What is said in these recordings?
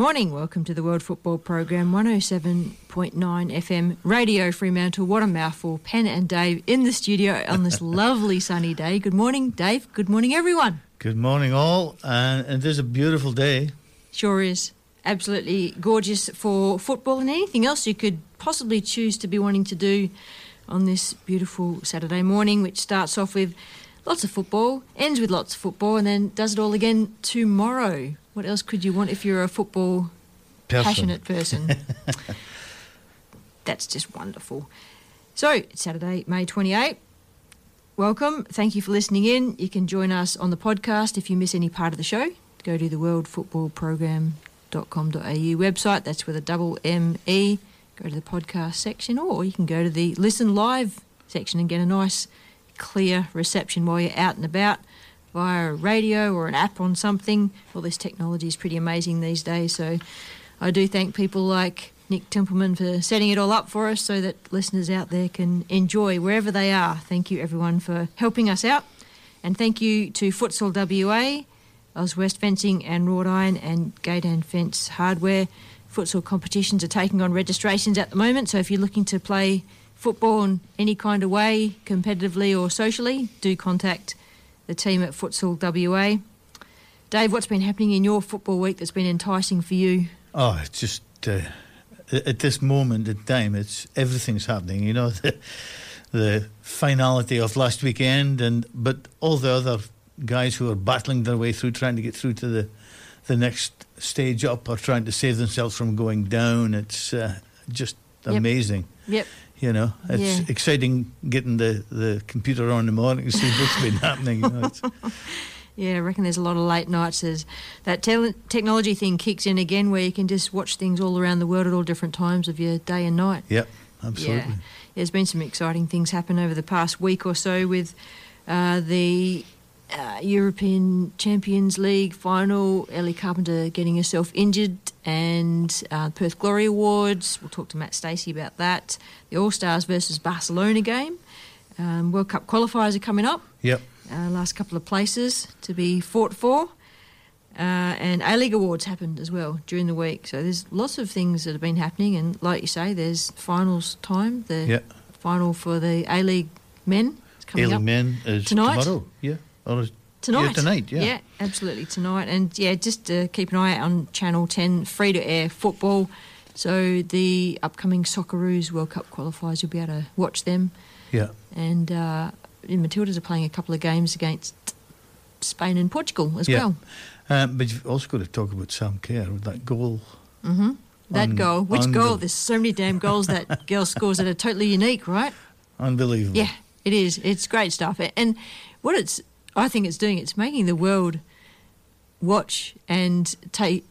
Morning. Welcome to the World Football Program 107.9 FM Radio Fremantle. What a mouthful. Pen and Dave in the studio on this lovely sunny day. Good morning, Dave. Good morning, everyone. Good morning, all. And it is a beautiful day. Sure is. Absolutely gorgeous for football and anything else you could possibly choose to be wanting to do on this beautiful Saturday morning, which starts off with lots of football, ends with lots of football, and then does it all again tomorrow. What else could you want if you're a football Person. passionate person? That's just wonderful. So, it's Saturday, May 28. Welcome. Thank you for listening in. You can join us on the podcast if you miss any part of the show. Go to the worldfootballprogram.com.au website. That's with a double M E. Go to the podcast section, or you can go to the listen live section and get a nice, clear reception while you're out and about via a radio or an app on something. All this technology is pretty amazing these days. So I do thank people like Nick Templeman for setting it all up for us so that listeners out there can enjoy wherever they are. Thank you everyone for helping us out. And thank you to Futsal WA, Oz West Fencing and Wrought Iron and Gate and Fence Hardware. Futsal competitions are taking on registrations at the moment, so if you're looking to play football in any kind of way, competitively or socially, do contact the team at Futsal WA. Dave, what's been happening in your football week that's been enticing for you? Oh, it's just uh, at this moment in time, it's everything's happening. You know, the, the finality of last weekend, and but all the other guys who are battling their way through, trying to get through to the the next stage up, or trying to save themselves from going down. It's uh, just Yep. amazing. Yep. You know, it's Yeah. exciting getting the, the computer on in the morning to see what's been happening. You know, Yeah, I reckon there's a lot of late nights. There's that tel- technology thing kicks in again where you can just watch things all around the world at all different times of your day and night. yep, absolutely. Yeah. There's been some exciting things happen over the past week or so with uh, the uh, European Champions League final, Ellie Carpenter getting herself injured, and uh, Perth Glory Awards. We'll talk to Matt Stacey about that. The All Stars versus Barcelona game. Um, World Cup qualifiers are coming up. Yep. Uh, last couple of places to be fought for. Uh, and A League Awards happened as well during the week. So there's lots of things that have been happening. And like you say, there's finals time. The Yep. final for the A League men is coming A League up Men is Tonight? tomorrow. Yeah. Tonight. Yeah, tonight, yeah. absolutely tonight. And yeah, just uh, keep an eye out on Channel 10, free to air football. So the upcoming Socceroos World Cup qualifiers, you'll be able to watch them. yeah. And uh, Matildas are playing a couple of games against Spain and Portugal as Yeah. well. Um, but you've also got to talk about Sam Kerr with that goal hmm that Un- goal. Which goal? There's so many damn goals that girl scores that are totally unique, right? Unbelievable. Yeah, it is. It's great stuff. And what it's, I think it's doing, it's making the world watch and take,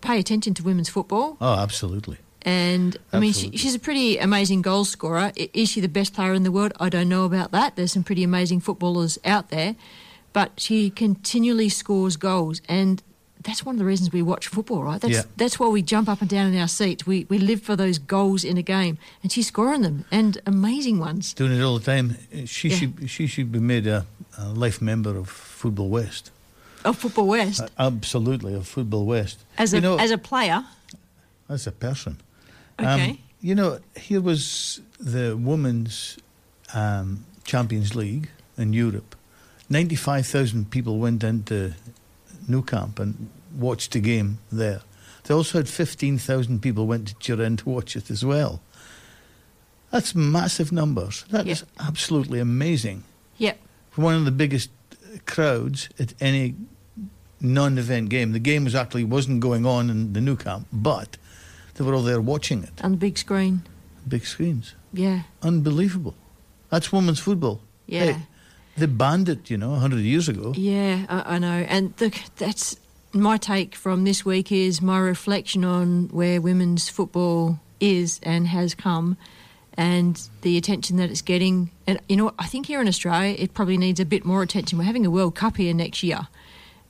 pay attention to women's football. Oh, absolutely. And I mean, she, she's a pretty amazing goal scorer. Is she the best player in the world? I don't know about that. There's some pretty amazing footballers out there, but she continually scores goals, and that's one of the reasons we watch football, right? That's Yeah. that's why we jump up and down in our seats. We we live for those goals in a game, and she's scoring them and amazing ones. Doing it all the time. She Yeah. should she should be made a, a life member of Football West. Of football west Uh, absolutely, of Football West. as a you know, as a player. as a person. Okay. Um, you know, here was the Women's um, Champions League in Europe. 95,000 people went into Nou Camp and watched the game there. They also had 15,000 people went to Turin to watch it as well. That's massive numbers. That is Yeah. absolutely amazing. yep. One of the biggest crowds at any non-event game. The game was actually wasn't going on in the Nou Camp, but they were all there watching it. On the big screen. Big screens. Yeah. Unbelievable. That's women's football. Yeah. Hey, they banned it, you know, 100 years ago. Yeah, I, I know. And the, that's my take from this week is my reflection on where women's football is and has come and the attention that it's getting. And, you know, I think here in Australia, it probably needs a bit more attention. We're having a World Cup here next year.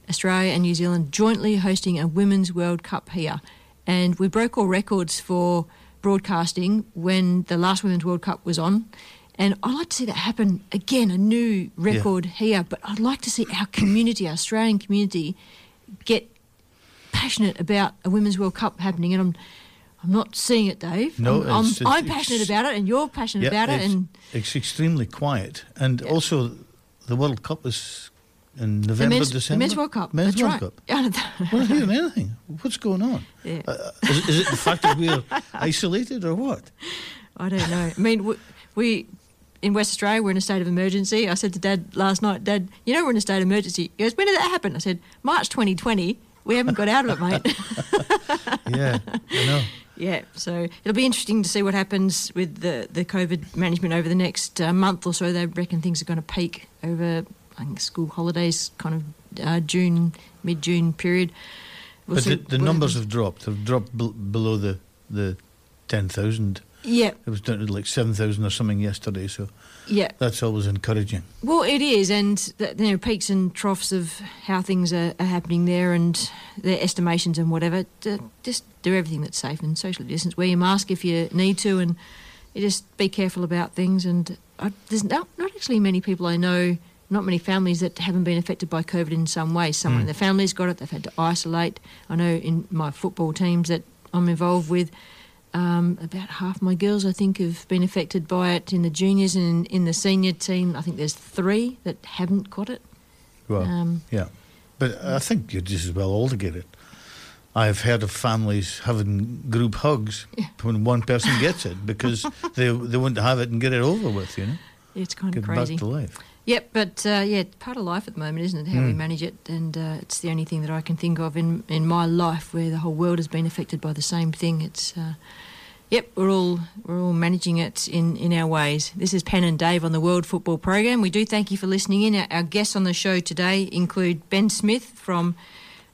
Australia and New Zealand jointly hosting a Women's World Cup here. And we broke all records for broadcasting when the last Women's World Cup was on. And I'd like to see that happen again, a new record here. But I'd like to see our community, our Australian community, get passionate about a Women's World Cup happening. And I'm, I'm not seeing it, Dave. No, I'm, I'm, it's- it's- I'm passionate about it, and you're passionate Yeah, about it. it's, And it's extremely quiet. And Yeah. also, the World Cup is in the November, the December. men's World Cup. Men's that's World right. Cup. We're not hearing anything. What's going on? yeah. Uh, is, is it the fact that we're isolated or what? I don't know. I mean, we, we in West Australia we're in a state of emergency. I said to Dad last night, Dad, you know we're in a state of emergency. He goes, when did that happen? I said, March 2020. We haven't got out of it, mate. Yeah, I know. Yeah. So it'll be interesting to see what happens with the the COVID management over the next uh, month or so. They reckon things are going to peak over, I think, school holidays, kind of uh, June, mid June period. We'll But the, the numbers happens. have dropped. They've dropped bel below the the ten thousand. Yeah, It was down to like seven thousand or something yesterday. So yeah. that's always encouraging. Well, it is, and the, you know, peaks and troughs of how things are, are happening there, and their estimations and whatever. D- just do everything that's safe and socially distance. Wear your mask if you need to, and you just be careful about things. And I, there's not, not actually many people I know, not many families that haven't been affected by COVID in some way. Someone in hmm. their family's got it; they've had to isolate. I know in my football teams that I'm involved with. Um, about half my girls, I think, have been affected by it in the juniors and in, the senior team. I think there's three that haven't got it. Well, Um, yeah, but I think you're just as well all to get it. I've heard of families having group hugs Yeah. when one person gets it because they they want to have it and get it over with. You know, It's kind get of crazy. back to life. Yep, but uh, yeah, it's part of life at the moment, isn't it? How we Mm. manage it, and uh, it's the only thing that I can think of in in my life where the whole world has been affected by the same thing. It's uh, yep, we're all we're all managing it in in our ways. This is Pen and Dave on the World Football Program. We do thank you for listening in. Our, our guests on the show today include Ben Smith from.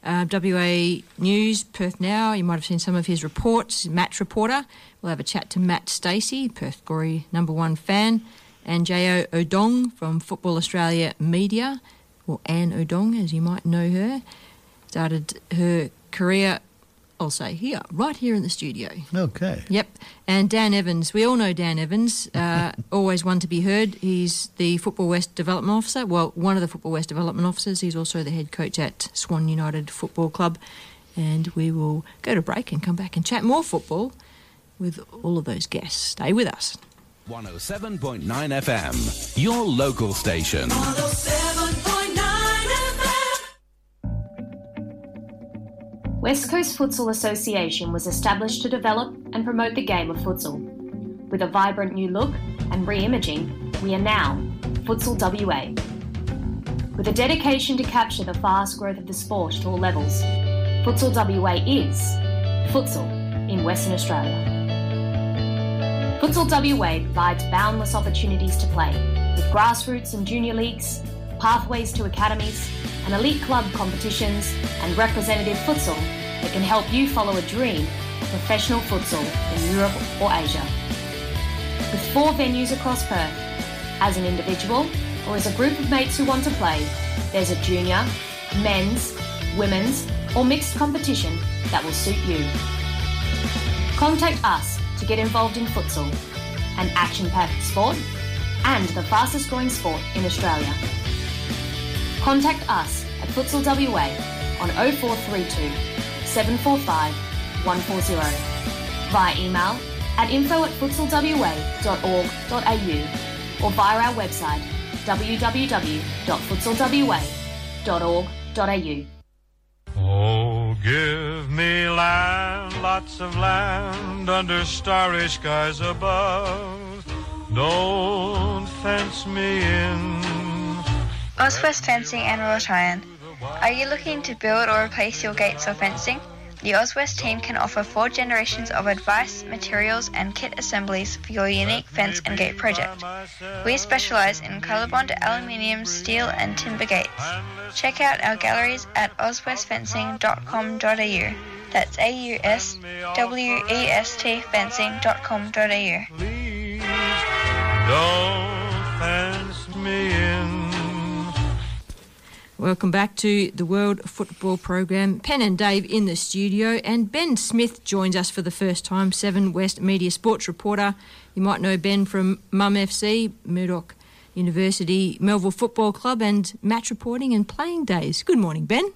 Uh, WA News, Perth Now. You might have seen some of his reports. Match reporter. We'll have a chat to Matt Stacey, Perth Glory number one fan, and Jo Odong from Football Australia Media, or Anne Odong, as you might know her. Started her career, I'll say here, right here in the studio. Okay. Yep. And Dan Evans, we all know Dan Evans, uh, always one to be heard. He's the Football West Development Officer, well, one of the Football West Development Officers. He's also the head coach at Swan United Football Club. And we will go to break and come back and chat more football with all of those guests. Stay with us. 107.9 FM, your local station. West Coast Futsal Association was established to develop and promote the game of futsal. With a vibrant new look and re imaging, we are now Futsal WA. With a dedication to capture the fast growth of the sport at all levels, Futsal WA is futsal in Western Australia. Futsal WA provides boundless opportunities to play, with grassroots and junior leagues, pathways to academies, and elite club competitions and representative futsal that can help you follow a dream of professional futsal in Europe or Asia. With four venues across Perth, as an individual or as a group of mates who want to play, there's a junior, men's, women's, or mixed competition that will suit you. Contact us to get involved in futsal, an action packed sport and the fastest growing sport in Australia. Contact us at Futsal WA on 0432 745 140 via email at info at futsalwa.org.au or via our website www.futsalwa.org.au. Oh, give me land, lots of land under starry skies above. Don't fence me in. Auswest Fencing and Wrought Iron. Are you looking to build or replace your gates or fencing? The Auswest team can offer four generations of advice, materials, and kit assemblies for your unique fence and gate project. We specialise in colorbond, aluminium, steel, and timber gates. Check out our galleries at oswestfencing.com.au. That's A U S W E S T fencing.com.au. Don't fence me in. Welcome back to the World Football Program. Pen and Dave in the studio, and Ben Smith joins us for the first time, Seven West Media Sports reporter. You might know Ben from Mum FC, Murdoch University, Melville Football Club, and match reporting and playing days. Good morning, Ben.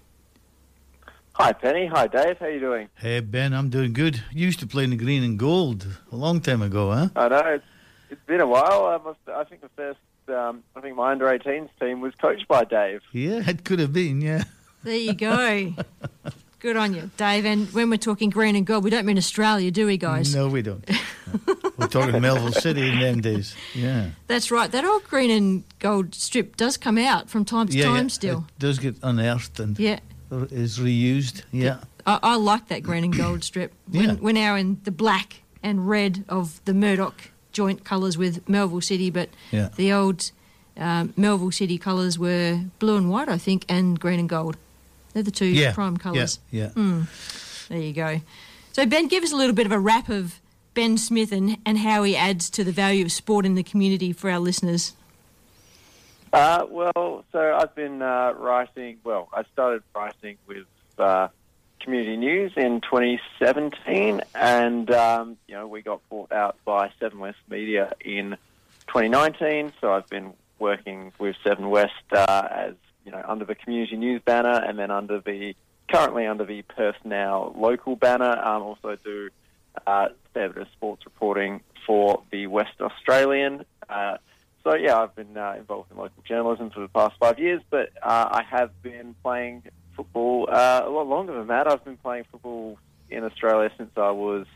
Hi, Penny. Hi, Dave. How you doing? Hey, Ben, I'm doing good. You used to play in the green and gold a long time ago, huh? I know it's, it's been a while. I, must, I think the first, um, I think my under 18s team was coached by Dave. Yeah, it could have been, yeah. There you go. Good on you, Dave. And when we're talking green and gold, we don't mean Australia, do we, guys? No, we don't. We're talking Melville City in them days. Yeah. That's right. That old green and gold strip does come out from time to yeah, time yeah. still. It does get unearthed and Yeah. is reused. Yeah. I, I like that green and gold strip. When, Yeah. We're now in the black and red of the Murdoch joint colours with Melville City, but Yeah. the old um, Melville City colours were blue and white, I think, and green and gold. They're the two Yeah. prime colours. Yeah. yeah. There you go. So, Ben, give us a little bit of a wrap of Ben Smith and, and how he adds to the value of sport in the community for our listeners. Uh, well, so I've been uh, writing. Well, I started writing with uh, Community News in 2017, and um, you know we got bought out by Seven West Media in 2019. So I've been working with Seven West uh, as you know under the Community News banner, and then under the currently under the Perth Now local banner. Um, also do uh, fair bit of sports reporting for the West Australian. Uh, so yeah, I've been uh, involved in local journalism for the past five years, but uh, I have been playing football uh, a lot longer than that. I've been playing football in Australia since I was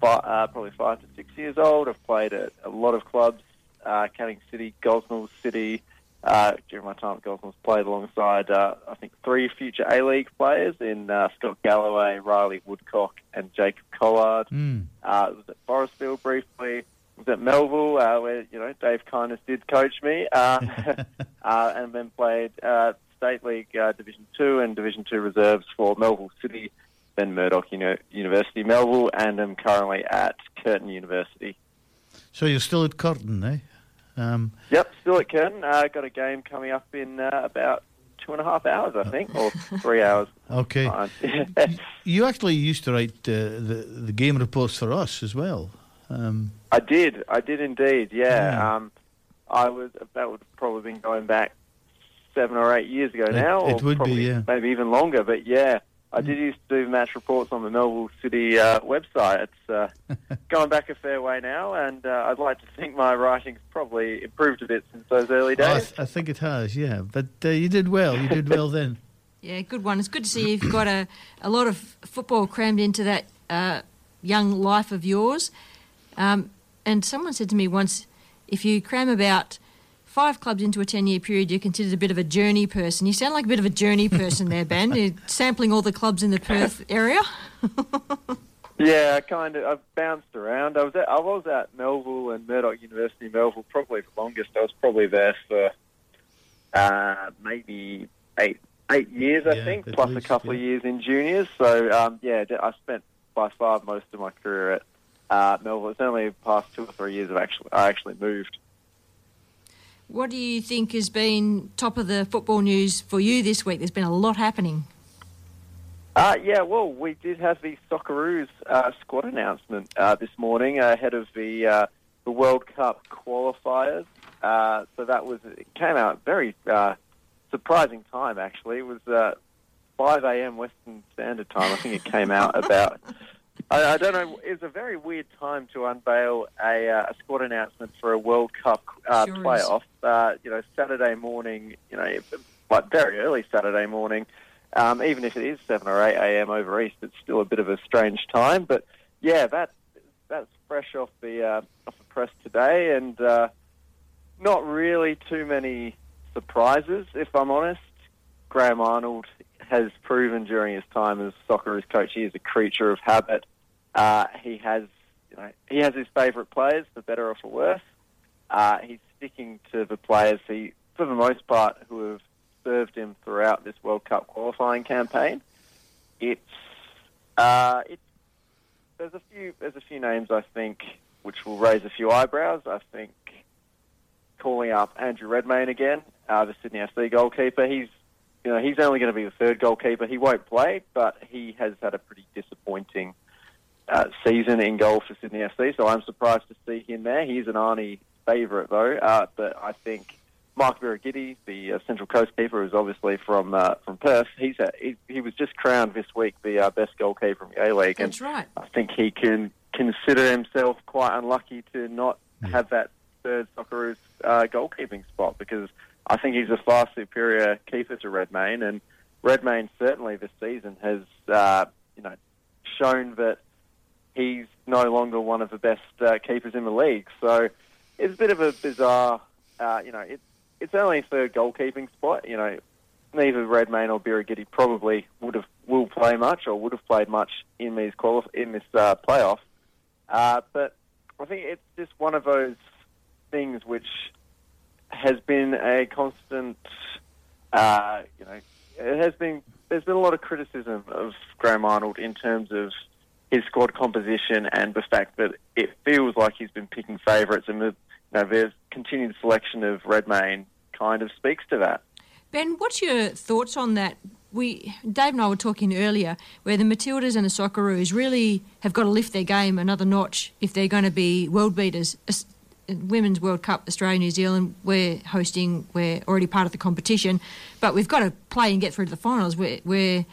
fi- uh, probably five to six years old. I've played at a lot of clubs, uh, Canning City, Gosnells City. Uh, during my time at Gosnells, played alongside uh, I think three future A League players in uh, Scott Galloway, Riley Woodcock, and Jacob Collard. Mm. Uh, was at Forestfield briefly. Was at Melville, uh, where you know Dave Kindness did coach me, uh, uh, and then played uh, State League uh, Division Two and Division Two reserves for Melville City, then Murdoch Uni- University Melville, and I'm currently at Curtin University. So you're still at Curtin, eh? Um, Yep, still at Curtin. Uh, got a game coming up in uh, about two and a half hours, I think, or three hours. okay. You actually used to write uh, the the game reports for us as well. Um, I did. I did indeed. Yeah. Yeah. Um, I was. That would have probably been going back seven or eight years ago It- now. it or would be, yeah. Maybe even longer. But yeah, I did used to do match reports on the Melville City uh, website. It's uh, going back a fair way now, and uh, I'd like to think my writing's probably improved a bit since those early I, days. th- I think it has, yeah. But uh, you did well. You did well then. Yeah, good one. It's good to see you've got a, a lot of football crammed into that uh, young life of yours. Um, and someone said to me once, if you cram about five clubs into a 10 year period, you're considered a bit of a journey person. You sound like a bit of a journey person there, Ben. You're sampling all the clubs in the Perth area. Yeah, I kind of. I've bounced around. I was at I was at Melville and Murdoch University, Melville, probably the longest. I was probably there for uh, maybe eight eight years, I Yeah, think, plus least, a couple of years in juniors. So um, yeah, I spent by far most of my career at uh, Melville. It's only the past two or three years I've actually I actually moved. What do you think has been top of the football news for you this week? There's been a lot happening. Uh, yeah, well, we did have the Socceroos uh, squad announcement uh, this morning ahead of the uh, the World Cup qualifiers. Uh, so that was it came out very uh, surprising time. Actually, it was uh, 5 a.m. Western Standard Time. I think it came out about. I, I don't know. It's a very weird time to unveil a, uh, a squad announcement for a World Cup uh, Sure playoff. Uh, you know, Saturday morning. You know, like very early Saturday morning. Um, even if it is seven or eight a.m. over east, it's still a bit of a strange time. But yeah, that that's fresh off the uh, off the press today, and uh, not really too many surprises, if I'm honest. Graham Arnold has proven during his time as Socceroos coach he is a creature of habit. Uh, he has, you know, he has his favourite players, for better or for worse. Uh, he's sticking to the players he, for the most part, who have served him throughout this World Cup qualifying campaign. It's, uh, it's there's a few there's a few names I think which will raise a few eyebrows. I think calling up Andrew Redmayne again, uh, the Sydney FC goalkeeper. He's you know he's only going to be the third goalkeeper. He won't play, but he has had a pretty disappointing uh, season in goal for Sydney FC. So I'm surprised to see him there. He's an Arnie favourite though, uh, but I think. Mark Birighitti, the uh, Central Coast keeper, who's obviously from uh, from Perth, he's a, he, he was just crowned this week the uh, best goalkeeper in the A League, and That's right. I think he can consider himself quite unlucky to not have that third Socceroos uh, goalkeeping spot because I think he's a far superior keeper to Redmayne, and Redmayne certainly this season has uh, you know shown that he's no longer one of the best uh, keepers in the league. So it's a bit of a bizarre, uh, you know, it's it's only a goalkeeping spot. You know, neither Redmayne or Birighitti probably would have will play much or would have played much in these qualif- in this uh, playoff. Uh, but I think it's just one of those things which has been a constant. Uh, you know, it has been. There's been a lot of criticism of Graham Arnold in terms of his squad composition and the fact that it feels like he's been picking favourites, and the, you know, there's continued selection of Redmayne kind of speaks to that. Ben, what's your thoughts on that? We Dave and I were talking earlier where the Matildas and the Socceroos really have got to lift their game another notch if they're going to be world beaters. Women's World Cup, Australia, New Zealand, we're hosting, we're already part of the competition, but we've got to play and get through to the finals. We're, we're,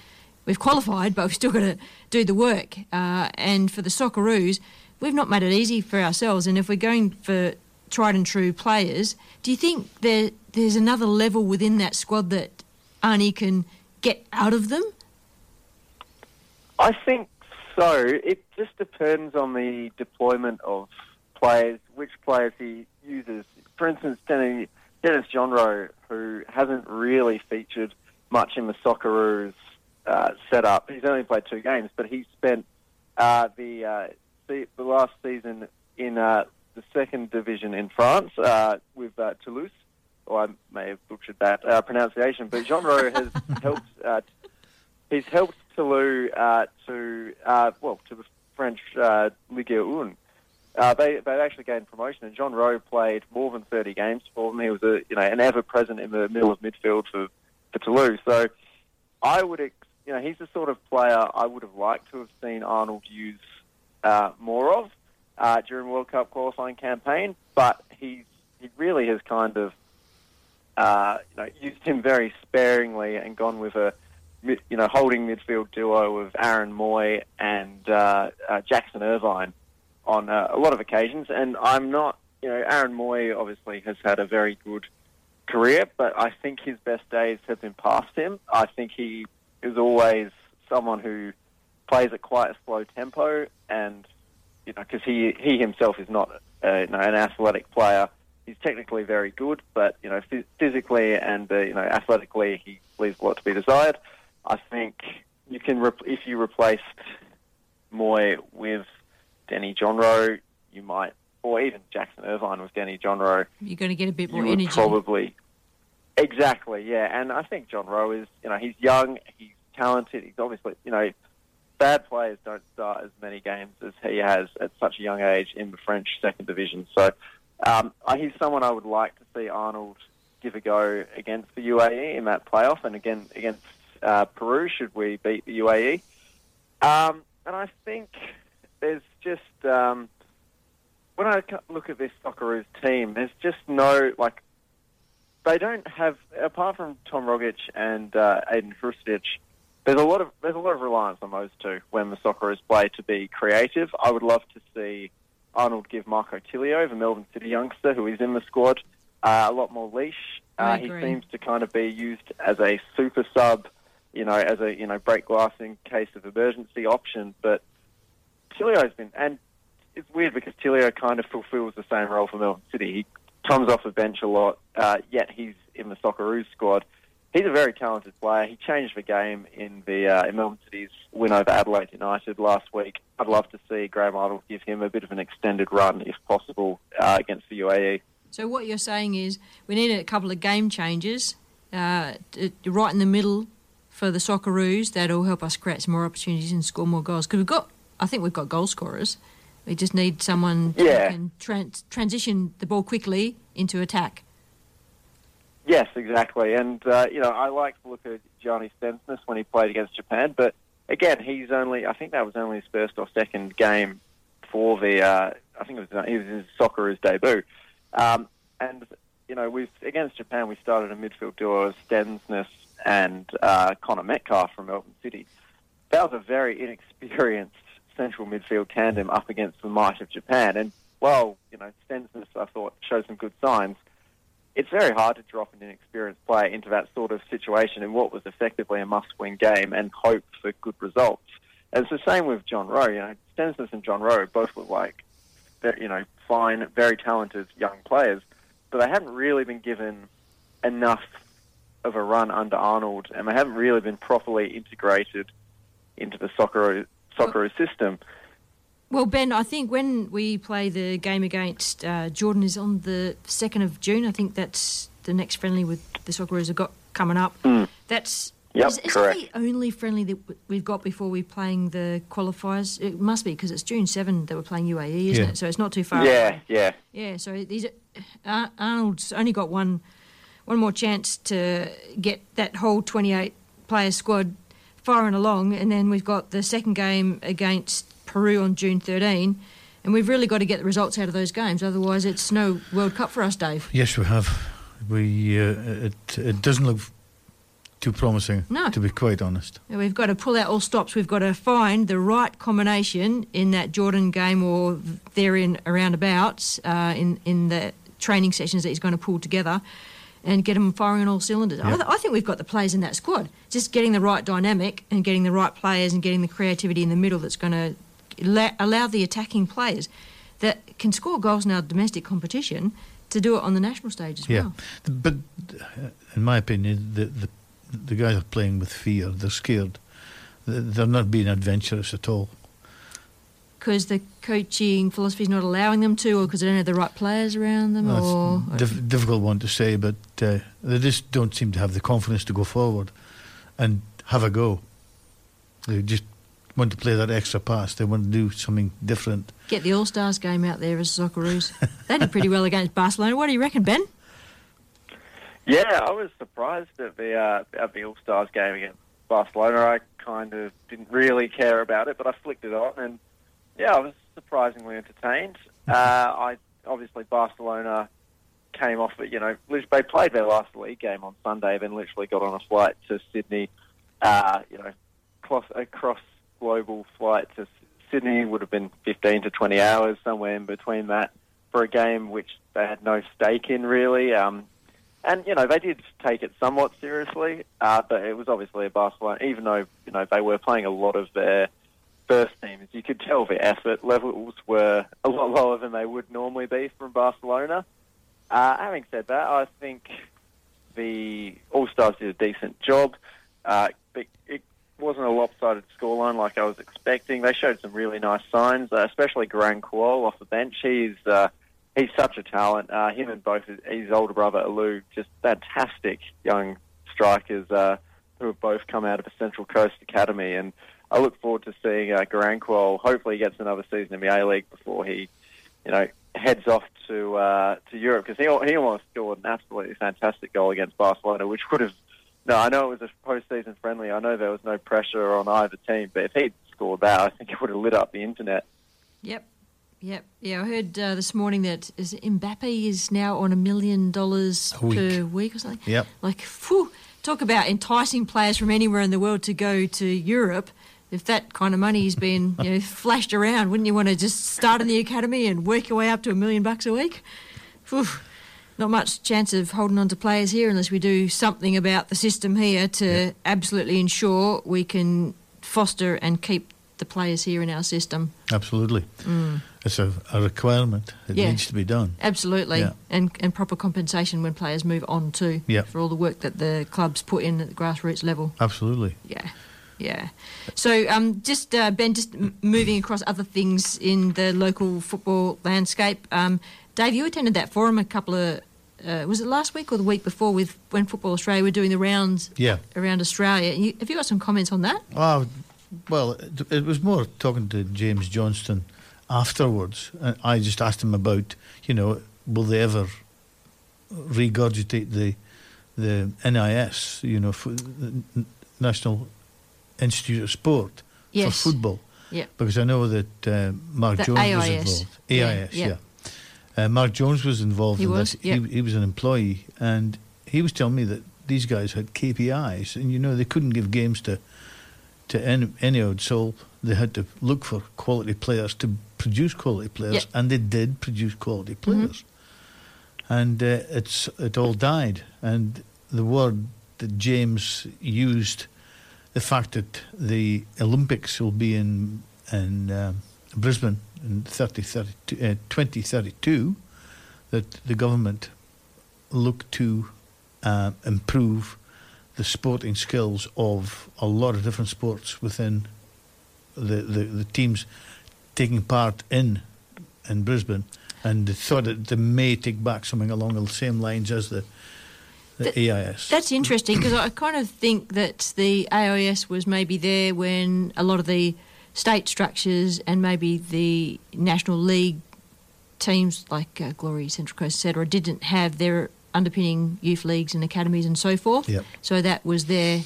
we've qualified, but we've still got to do the work. Uh, and for the Socceroos, we've not made it easy for ourselves. And if we're going for tried and true players, do you think there, there's another level within that squad that Arnie can get out of them? I think so. It just depends on the deployment of players, which players he uses. For instance, Dennis, Dennis Genreau, who hasn't really featured much in the Socceroos uh, setup. He's only played two games, but he spent uh, the uh, the last season in uh, the second division in France uh, with uh, Toulouse. Or I may have butchered that uh, pronunciation, but Genreau has helped. Uh, he's helped Toulouse uh, to uh, well to the French uh, Ligue 1. Uh, they they actually gained promotion, and Genreau played more than 30 games for them. He was a you know an ever present in the middle of midfield for for Toulouse. So I would you know he's the sort of player I would have liked to have seen Arnold use uh, more of uh, during World Cup qualifying campaign, but he's he really has kind of uh, you know used him very sparingly and gone with a you know holding midfield duo of Aaron Mooy and uh, uh, Jackson Irvine on uh, a lot of occasions. And I'm not you know Aaron Mooy obviously has had a very good career, but I think his best days have been past him. I think he is always someone who plays at quite a slow tempo, and you know, because he he himself is not uh, you know, an athletic player. He's technically very good, but you know, phys- physically and uh, you know, athletically, he leaves a lot to be desired. I think you can rep- if you replaced Mooy with Denny Genreau, you might, or even Jackson Irvine with Denny Genreau, You're going to get a bit more energy. probably exactly, yeah. And I think Genreau is, you know, he's young, he's talented, he's obviously, you know, bad players don't start as many games as he has at such a young age in the French second division. So um, I- he's someone I would like to see Arnold give a go against the UAE in that playoff, and again against uh, Peru should we beat the UAE. Um, and I think there's just um, when I look at this Socceroos team, there's just no like they don't have apart from Tom Rogic and uh, Ajdin Hrustic. There's a lot of there's a lot of reliance on those two when the Socceroos play to be creative. I would love to see Arnold give Marco Tilio, the Melbourne City youngster who is in the squad, uh, a lot more leash. Uh, he seems to kind of be used as a super sub, you know, as a you know break glass in case of emergency option. But Tilio's been, and it's weird because Tilio kind of fulfills the same role for Melbourne City. He comes off the bench a lot, uh, yet he's in the Socceroos squad. He's a very talented player. He changed the game in the uh, in Melbourne City's win over Adelaide United last week. I'd love to see Graham Arnold give him a bit of an extended run, if possible, uh, against the UAE. So what you're saying is we need a couple of game changes uh, right in the middle for the Socceroos that'll help us create some more opportunities and score more goals. Because we've got, I think we've got goal scorers. We just need someone who Yeah. can trans- transition the ball quickly into attack. Yes, exactly. And, uh, you know, I like to look at Gianni Stensness when he played against Japan, but again, he's only, I think that was only his first or second game for the, uh, I think it was, it was his Socceroos debut. Um, and, you know, we've, against Japan, we started a midfield duo of Stensness and uh, Connor Metcalfe from Melbourne City. That was a very inexperienced central midfield tandem up against the might of Japan. And while, you know, Stensness, I thought, showed some good signs, it's very hard to drop an inexperienced player into that sort of situation in what was effectively a must-win game and hope for good results. And it's the same with Genreau. You know, Stensness and Genreau both look like, you know, fine, very talented young players, but they haven't really been given enough of a run under Arnold, and they haven't really been properly integrated into the soccer soccer system. Well, Ben, I think when we play the game against uh, Jordan is on the second of June. I think that's the next friendly with the Socceroos have got coming up. That's Hmm. Yep, is, is correct. that the only friendly that we've got before we're playing the qualifiers? It must be because it's June seven that we're playing UAE, isn't Yeah. it? So it's not too far. Yeah, away. yeah. Yeah, so these uh, Arnold's only got one one more chance to get that whole 28 player squad firing along, and then we've got the second game against Peru on June 13, and we've really got to get the results out of those games. Otherwise, it's no World Cup for us, Dave. Yes, we have. We uh, it it doesn't look too promising. No. to be quite honest. We've got to pull out all stops. We've got to find the right combination in that Jordan game or therein around abouts uh, in in the training sessions that he's going to pull together and get them firing on all cylinders. I, th- I think we've got the players in that squad. Just getting the right dynamic and getting the right players and getting the creativity in the middle that's going to la- allow the attacking players that can score goals in our domestic competition to do it on the national stage as Yeah, well. but in my opinion, the the the guys are playing with fear. They're scared. They're not being adventurous at all. Because the coaching philosophy is not allowing them to, or because they don't have the right players around them, Well, or it's dif- difficult one to say, but uh, they just don't seem to have the confidence to go forward and have a go. They just want to play that extra pass. They want to do something different. get the All Stars game out there as the Socceroos. they did pretty well against Barcelona. What do you reckon, Ben? Yeah, I was surprised at the uh, at the All Stars game against Barcelona. I kind of didn't really care about it, but I flicked it on, and yeah, I was surprisingly entertained. Uh, I obviously Barcelona came off, you know, they played their last league game on Sunday, then literally got on a flight to Sydney. Uh, you know, cross a cross global flight to Sydney would have been 15 to 20 hours, somewhere in between that, for a game which they had no stake in really. Um, and you know they did take it somewhat seriously, uh, but it was obviously a Barcelona. Even though you know they were playing a lot of their first team, teams, you could tell the effort levels were a lot lower than they would normally be from Barcelona. Uh, having said that, I think the All Stars did a decent job. Uh, but it, wasn't a lopsided scoreline like I was expecting. They showed some really nice signs, uh, especially Garang Kuol off the bench. He's uh, he's such a talent. Uh, him and both his, his older brother Alou, just fantastic young strikers uh, who have both come out of the Central Coast Academy. And I look forward to seeing uh, Garang Kuol. Hopefully, he gets another season in the A League before he, you know, heads off to uh, to Europe because he he almost scored an absolutely fantastic goal against Barcelona, which would have. No, I know it was a postseason friendly. I know there was no pressure on either team, but if he'd scored that, I think it would have lit up the internet. Yep. Yep. Yeah, I heard uh, this morning that is Mbappe is now on a million dollars per week or something. Yep. Like, phew, talk about enticing players from anywhere in the world to go to Europe. If that kind of money is being you know, flashed around, wouldn't you want to just start in the academy and work your way up to a million bucks a week? Not much chance of holding on to players here unless we do something about the system here to absolutely ensure we can foster and keep the players here in our system. Absolutely. It's a, a requirement. It Mm. Yeah. needs to be done. Absolutely, Yeah. and and proper compensation when players move on too. Yeah. For all the work that the clubs put in at the grassroots level. Absolutely. Yeah, yeah. So, um, just uh, Ben, just m- moving across other things in the local football landscape. Um, Dave, you attended that forum a couple of. Uh, was it last week or the week before with when Football Australia were doing the rounds Yeah. around Australia? You, have you got some comments on that? Oh, well, it, it was more talking to James Johnson afterwards. And I just asked him about, you know, will they ever regurgitate the the NIS, you know, for the National Institute of Sport Yes. for football? Yeah. Because I know that uh, Mark The Jones was involved. AIS, yeah. yeah. Uh, Mark Jones was involved He in was, this. yeah. He, he was an employee, and he was telling me that these guys had KPIs, and you know they couldn't give games to to any, any old soul. They had to look for quality players to produce quality players, Yeah. Mm-hmm. and they did produce quality players. And uh, it's it all died. And the word that James used, the fact that the Olympics will be in in um, Brisbane in 30, 32, uh, 2032, that the government look to uh, improve the sporting skills of a lot of different sports within the, the, the teams taking part in in Brisbane, and thought that they may take back something along the same lines as the the Th- AIS. That's interesting because I kind of think that the AIS was maybe there when a lot of the state structures and maybe the National League teams like uh, Glory, Central Coast, etc., didn't have their underpinning youth leagues and academies and so forth. Yep. So that was there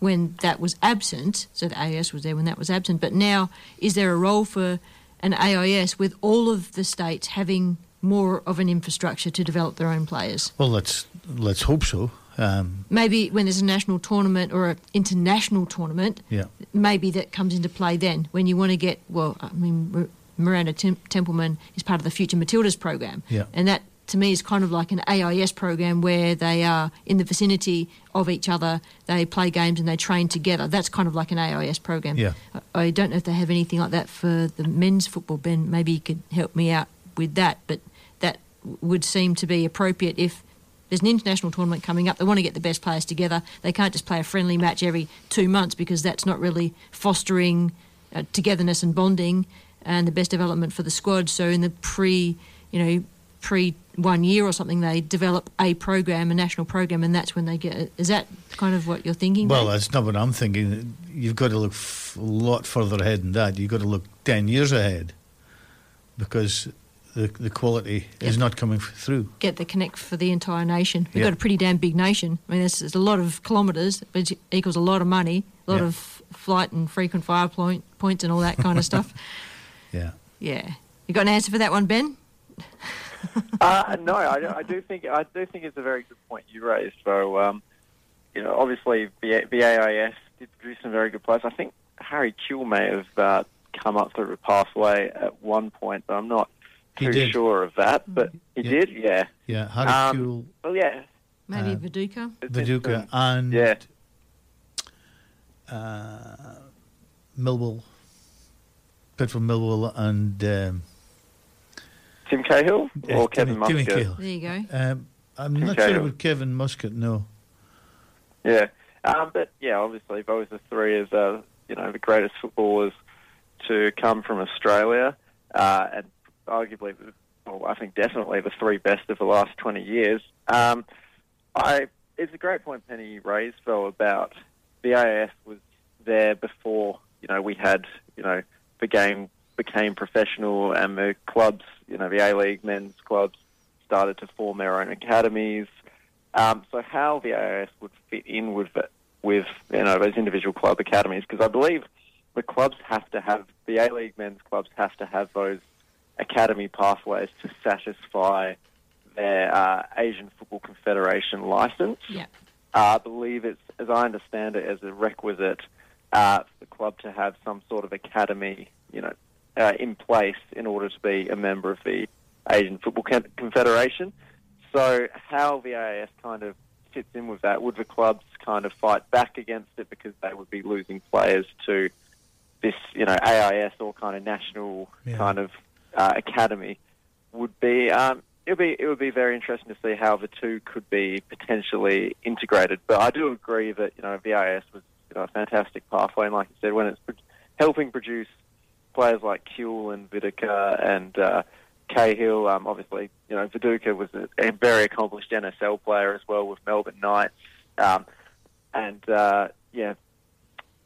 when that was absent. So the AIS was there when that was absent. But now, is there a role for an AIS with all of the states having more of an infrastructure to develop their own players? well, let's let's hope so. Um, maybe when there's a national tournament or an international tournament, yeah, maybe that comes into play then when you want to get, well, I mean, Miranda Tem- Templeman is part of the Future Matildas program. Yeah. And that to me is kind of like an AIS program where they are in the vicinity of each other, they play games and they train together. That's kind of like an AIS program. Yeah. I, I don't know if they have anything like that for the men's football. Ben, maybe you could help me out with that, but would seem to be appropriate if there's an international tournament coming up. They want to get the best players together. They can't just play a friendly match every two months because that's not really fostering uh, togetherness and bonding and the best development for the squad. So in the pre, you know, pre one year or something, they develop a program, a national program, and that's when they get. Is that kind of what you're thinking? well, Dave? that's not what I'm thinking. You've got to look f- a lot further ahead than that. You've got to look ten years ahead because the the quality is not coming through. get the connect for the entire nation. We've Yeah. got a pretty damn big nation. I mean, there's, there's a lot of kilometres, but it equals a lot of money, a lot Yeah. of flight and frequent fire point, points and all that kind of stuff. Yeah. Yeah. You got an answer for that one, Ben? Uh, no, I, do- I do think I do think it's a very good point you raised. So, um, you know, obviously the BAIS did produce some very good players. I think Harry Kewell may have uh, come up through the pathway at one point, but I'm not He too did. sure of that. But he Yeah. did, yeah. Yeah, Harry Um, Kewell, Well, yeah. Maybe Uh, Viduka? It's Viduka, and Yeah. uh, Millwall, Pittsburgh Millwall, and um, Tim Cahill yeah, or Kevin Timmy, Timmy Muscat. Cahill. There you go. Um, I'm Tim not sure Cahill. about Kevin Muscat. No. Yeah. Um, but yeah, obviously those are three of the you know the greatest footballers to come from Australia, uh, and arguably, well, I think definitely the three best of the last twenty years. Um, I it's a great point Penny raised though about the AIS was there before you know we had you know the game became professional and the clubs you know the A League men's clubs started to form their own academies. Um, so how the AIS would fit in with with you know those individual club academies because I believe the clubs have to have the A League men's clubs have to have those academy pathways to satisfy their uh, Asian Football Confederation license. Yeah. Uh, I believe it's, as I understand it, as a requisite uh, for the club to have some sort of academy, you know, uh, in place in order to be a member of the Asian Football Confederation. So how the AIS kind of fits in with that? Would the clubs kind of fight back against it because they would be losing players to this, you know, AIS or kind of national Yeah. kind of uh, academy? Would be um, it would be it would be very interesting to see how the two could be potentially integrated. But I do agree that you know VIS was you know a fantastic pathway, and like you said, when it's pro- helping produce players like Kewell and Viduka and uh, Cahill, um, obviously you know Viduka was a, a very accomplished NSL player as well with Melbourne Knights, um, and uh, yeah.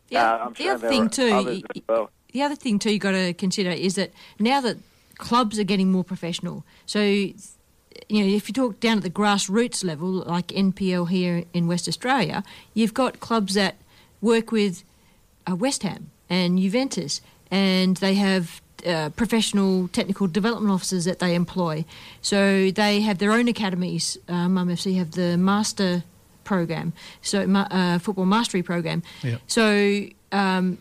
The, uh, the sure other thing too, well. the other thing too you got to consider is that now that clubs are getting more professional, so you know if you talk down at the grassroots level, like NPL here in West Australia, you've got clubs that work with uh, West Ham and Juventus, and they have. Uh, professional technical development officers that they employ, so they have their own academies. Um, MFC have the master program, so uh, football mastery program. Yeah. So um,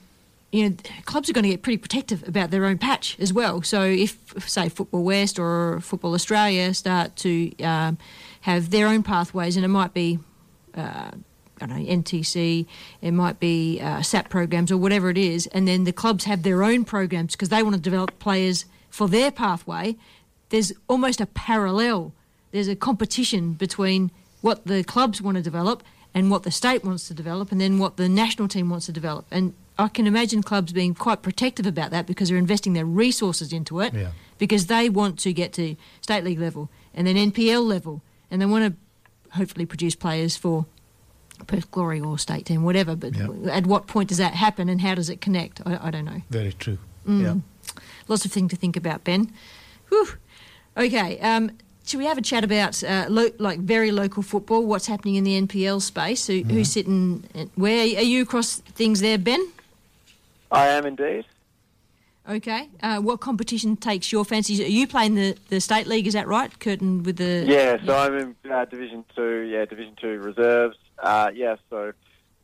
you know, clubs are going to get pretty protective about their own patch as well. So if, say, Football West or Football Australia start to um, have their own pathways, and it might be, uh, I don't know, NTC, it might be uh, SAP programs or whatever it is, and then the clubs have their own programs because they want to develop players for their pathway. There's almost a parallel. There's a competition between what the clubs want to develop and what the state wants to develop, and then what the national team wants to develop. And I can imagine clubs being quite protective about that because they're investing their resources into it Yeah. because they want to get to state league level and then NPL level, and they want to hopefully produce players for Perth Glory or state team, whatever. But Yeah. at what point does that happen, and how does it connect? I, I don't know. Very true. Mm. Yeah. Lots of things to think about, Ben. Whew. Okay. Um, should we have a chat about uh, lo- like very local football? What's happening in the NPL space? Who, Who's sitting? Where are you across things there, Ben? I am indeed. Okay. Uh, what competition takes your fancy? Are you playing the, the state league? Is that right? Curtin with the Yeah, so I'm in uh, Division Two. Yeah, Division Two reserves. Uh, yeah, so,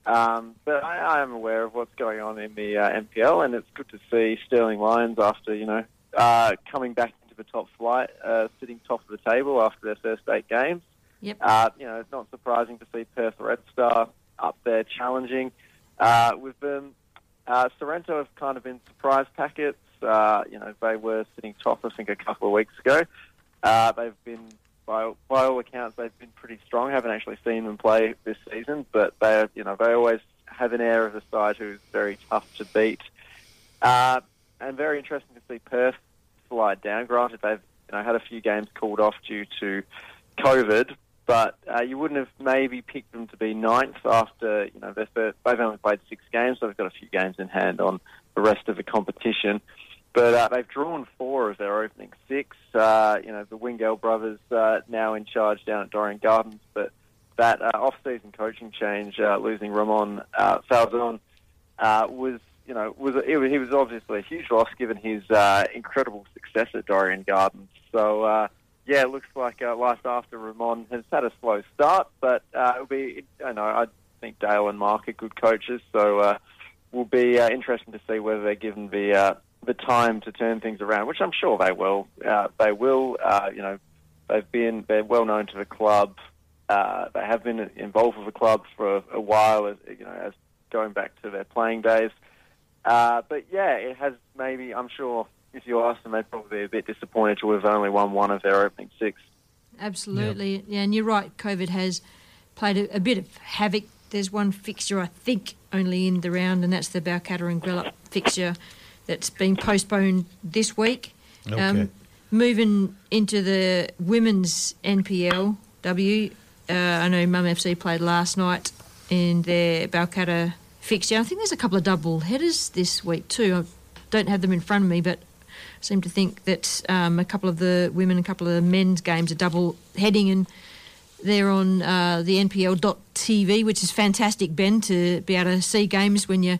um, but I, I am aware of what's going on in the uh, NPL, and it's good to see Stirling Lions after you know uh, coming back into the top flight, uh, sitting top of the table after their first eight games. Yep. Uh, you know, it's not surprising to see Perth Red Star up there challenging uh, with them. Uh, Sorrento have kind of been surprise packets. Uh, you know, they were sitting top, I think, a couple of weeks ago. Uh, they've been, by, by all accounts, they've been pretty strong. I haven't actually seen them play this season, but they, you know, they always have an air of a side who's very tough to beat. Uh, and very interesting to see Perth slide down. Granted, they've you know had a few games called off due to COVID, but uh, you wouldn't have maybe picked them to be ninth after you know they've only played six games, so they've got a few games in hand on the rest of the competition. But uh, they've drawn four of their opening six. Uh, you know the Wingell brothers uh, now in charge down at Dorrien Gardens, but that uh, off-season coaching change, uh, losing Ramon uh, Falzon, was you know was, he was obviously a huge loss given his incredible success at Dorrien Gardens. So yeah, it looks like uh, life after Ramon has had a slow start, but uh, it'll be I know I think Dale and Mark are good coaches, so uh, will be uh, interesting to see whether they're given the uh, the time to turn things around, which I'm sure they will. Uh, they will. Uh, you know, they've been they're well known to the club. Uh, they have been involved with the club for a, a while, as you know, as going back to their playing days. Uh, but yeah, it has maybe. I'm sure if you ask them, they'd probably be a bit disappointed to have only won one of their opening six. Absolutely, yeah. and you're right. COVID has played a, a bit of havoc there's one fixture I think only in the round, and that's the Balcatta and Gwelup fixture that's been postponed this week. Okay. moving into the women's NPLW, uh, I know Mum FC played last night in their Balcatta fixture. I think there's a couple of double headers this week too. I don't have them in front of me, but I seem to think that um, a couple of the women a couple of the men's games are double heading and they're on uh, the NPL.tv, which is fantastic, Ben, to be able to see games when you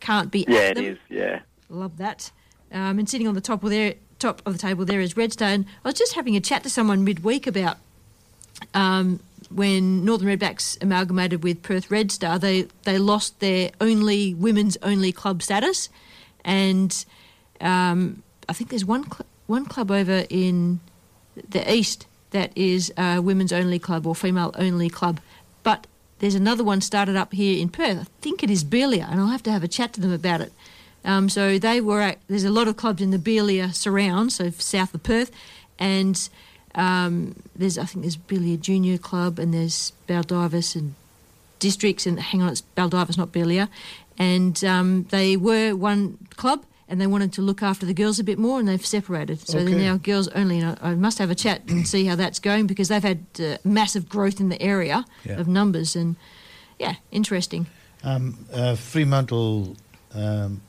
can't be Yeah, at it them. is. Yeah. Love that. Um, and sitting on the top of there, top of the table there is Redstone. I was just having a chat to someone midweek about um, when Northern Redbacks amalgamated with Perth Red Star, they they lost their only women's only club status, and um, I think there's one cl- one club over in the east that is a women's only club or female only club, but there's another one started up here in Perth. I think it is Belia, and I'll have to have a chat to them about it. Um, so they were at, there's a lot of clubs in the Belia surround, so south of Perth, and um, there's I think there's Belia Junior Club and there's Baldivis and districts and hang on, it's Baldivis, not Belia, and um, they were one club. And they wanted to look after the girls a bit more, and they've separated. So they're now girls only. And I, I must have a chat and see how that's going because they've had uh, massive growth in the area Yeah. of numbers, and yeah, interesting. Um, uh, Fremantle um,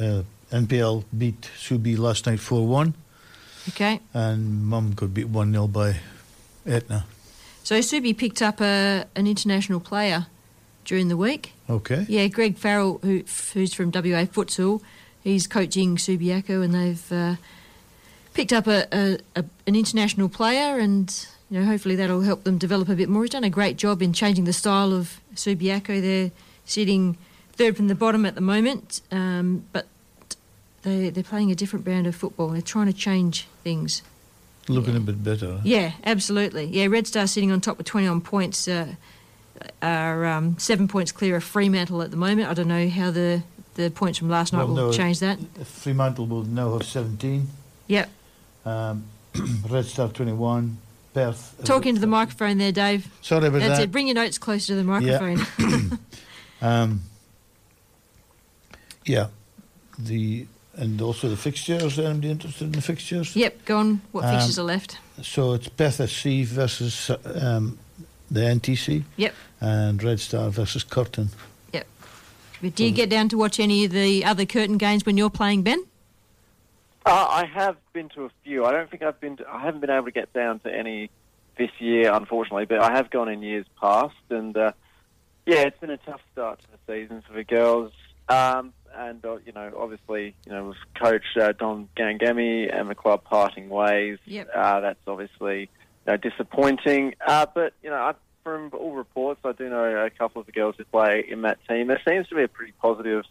uh, NPL beat Subi last night 4 1, Okay, and Mum could beat 1 0 by Etna. so Subi picked up a, an international player during the week. Okay. Yeah, Greg Farrell, who, who's from WA Futsal, he's coaching Subiaco, and they've uh, picked up a, a, a an international player, and you know hopefully that'll help them develop a bit more. He's done a great job in changing the style of Subiaco. They're sitting third from the bottom at the moment, um, but they they're playing a different brand of football. They're trying to change things. Looking a bit better. Yeah, absolutely. Yeah, Red Star sitting on top with 21 points, uh, are um, seven points clear of Fremantle at the moment. I don't know how the, the points from last night Well, will no, change that. Fremantle will now have 17. Yep. Um, Red Star 21. Perth. uh, Talk into the microphone there, Dave. Sorry about That's that. it. Bring your notes closer to the microphone. Um, yeah, the and also the fixtures. Anybody interested in the fixtures? yep, go on. What Um, fixtures are left? So it's Perth SC versus um, the NTC, Yep. and Red Star versus Curtin. Yep. But do you get down to watch any of the other Curtin games when you're playing, Ben? Uh, I have been to a few. I don't think I've been. To, I haven't been able to get down to any this year, unfortunately. But I have gone in years past, and uh, yeah, it's been a tough start to the season for the girls. Um, and uh, you know, obviously, you know, with Coach uh, Don Gangemi and the club parting ways, Yep. uh, that's obviously you know, disappointing. Uh, but you know, I, from all reports, I do know a couple of the girls who play in that team. There seems to be a pretty positive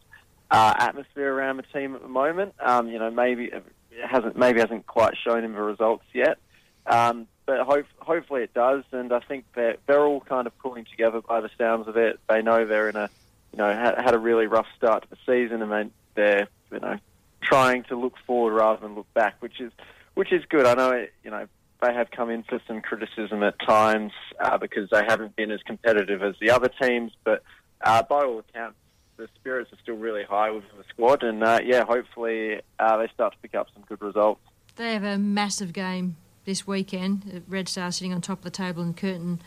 uh, atmosphere around the team at the moment. Um, you know, maybe it hasn't maybe hasn't quite shown in the results yet, um, but hope, hopefully it does. And I think that they're all kind of pulling together by the sounds of it. They know they're in a you know had, had a really rough start to the season, and they, they're you know trying to look forward rather than look back, which is which is good. I know it, you know they have come in for some criticism at times uh, because they haven't been as competitive as the other teams, but uh, by all accounts, the spirits are still really high within the squad, and uh, yeah, hopefully uh, they start to pick up some good results. They have a massive game this weekend. Uh, Red Star sitting on top of the table and Curtin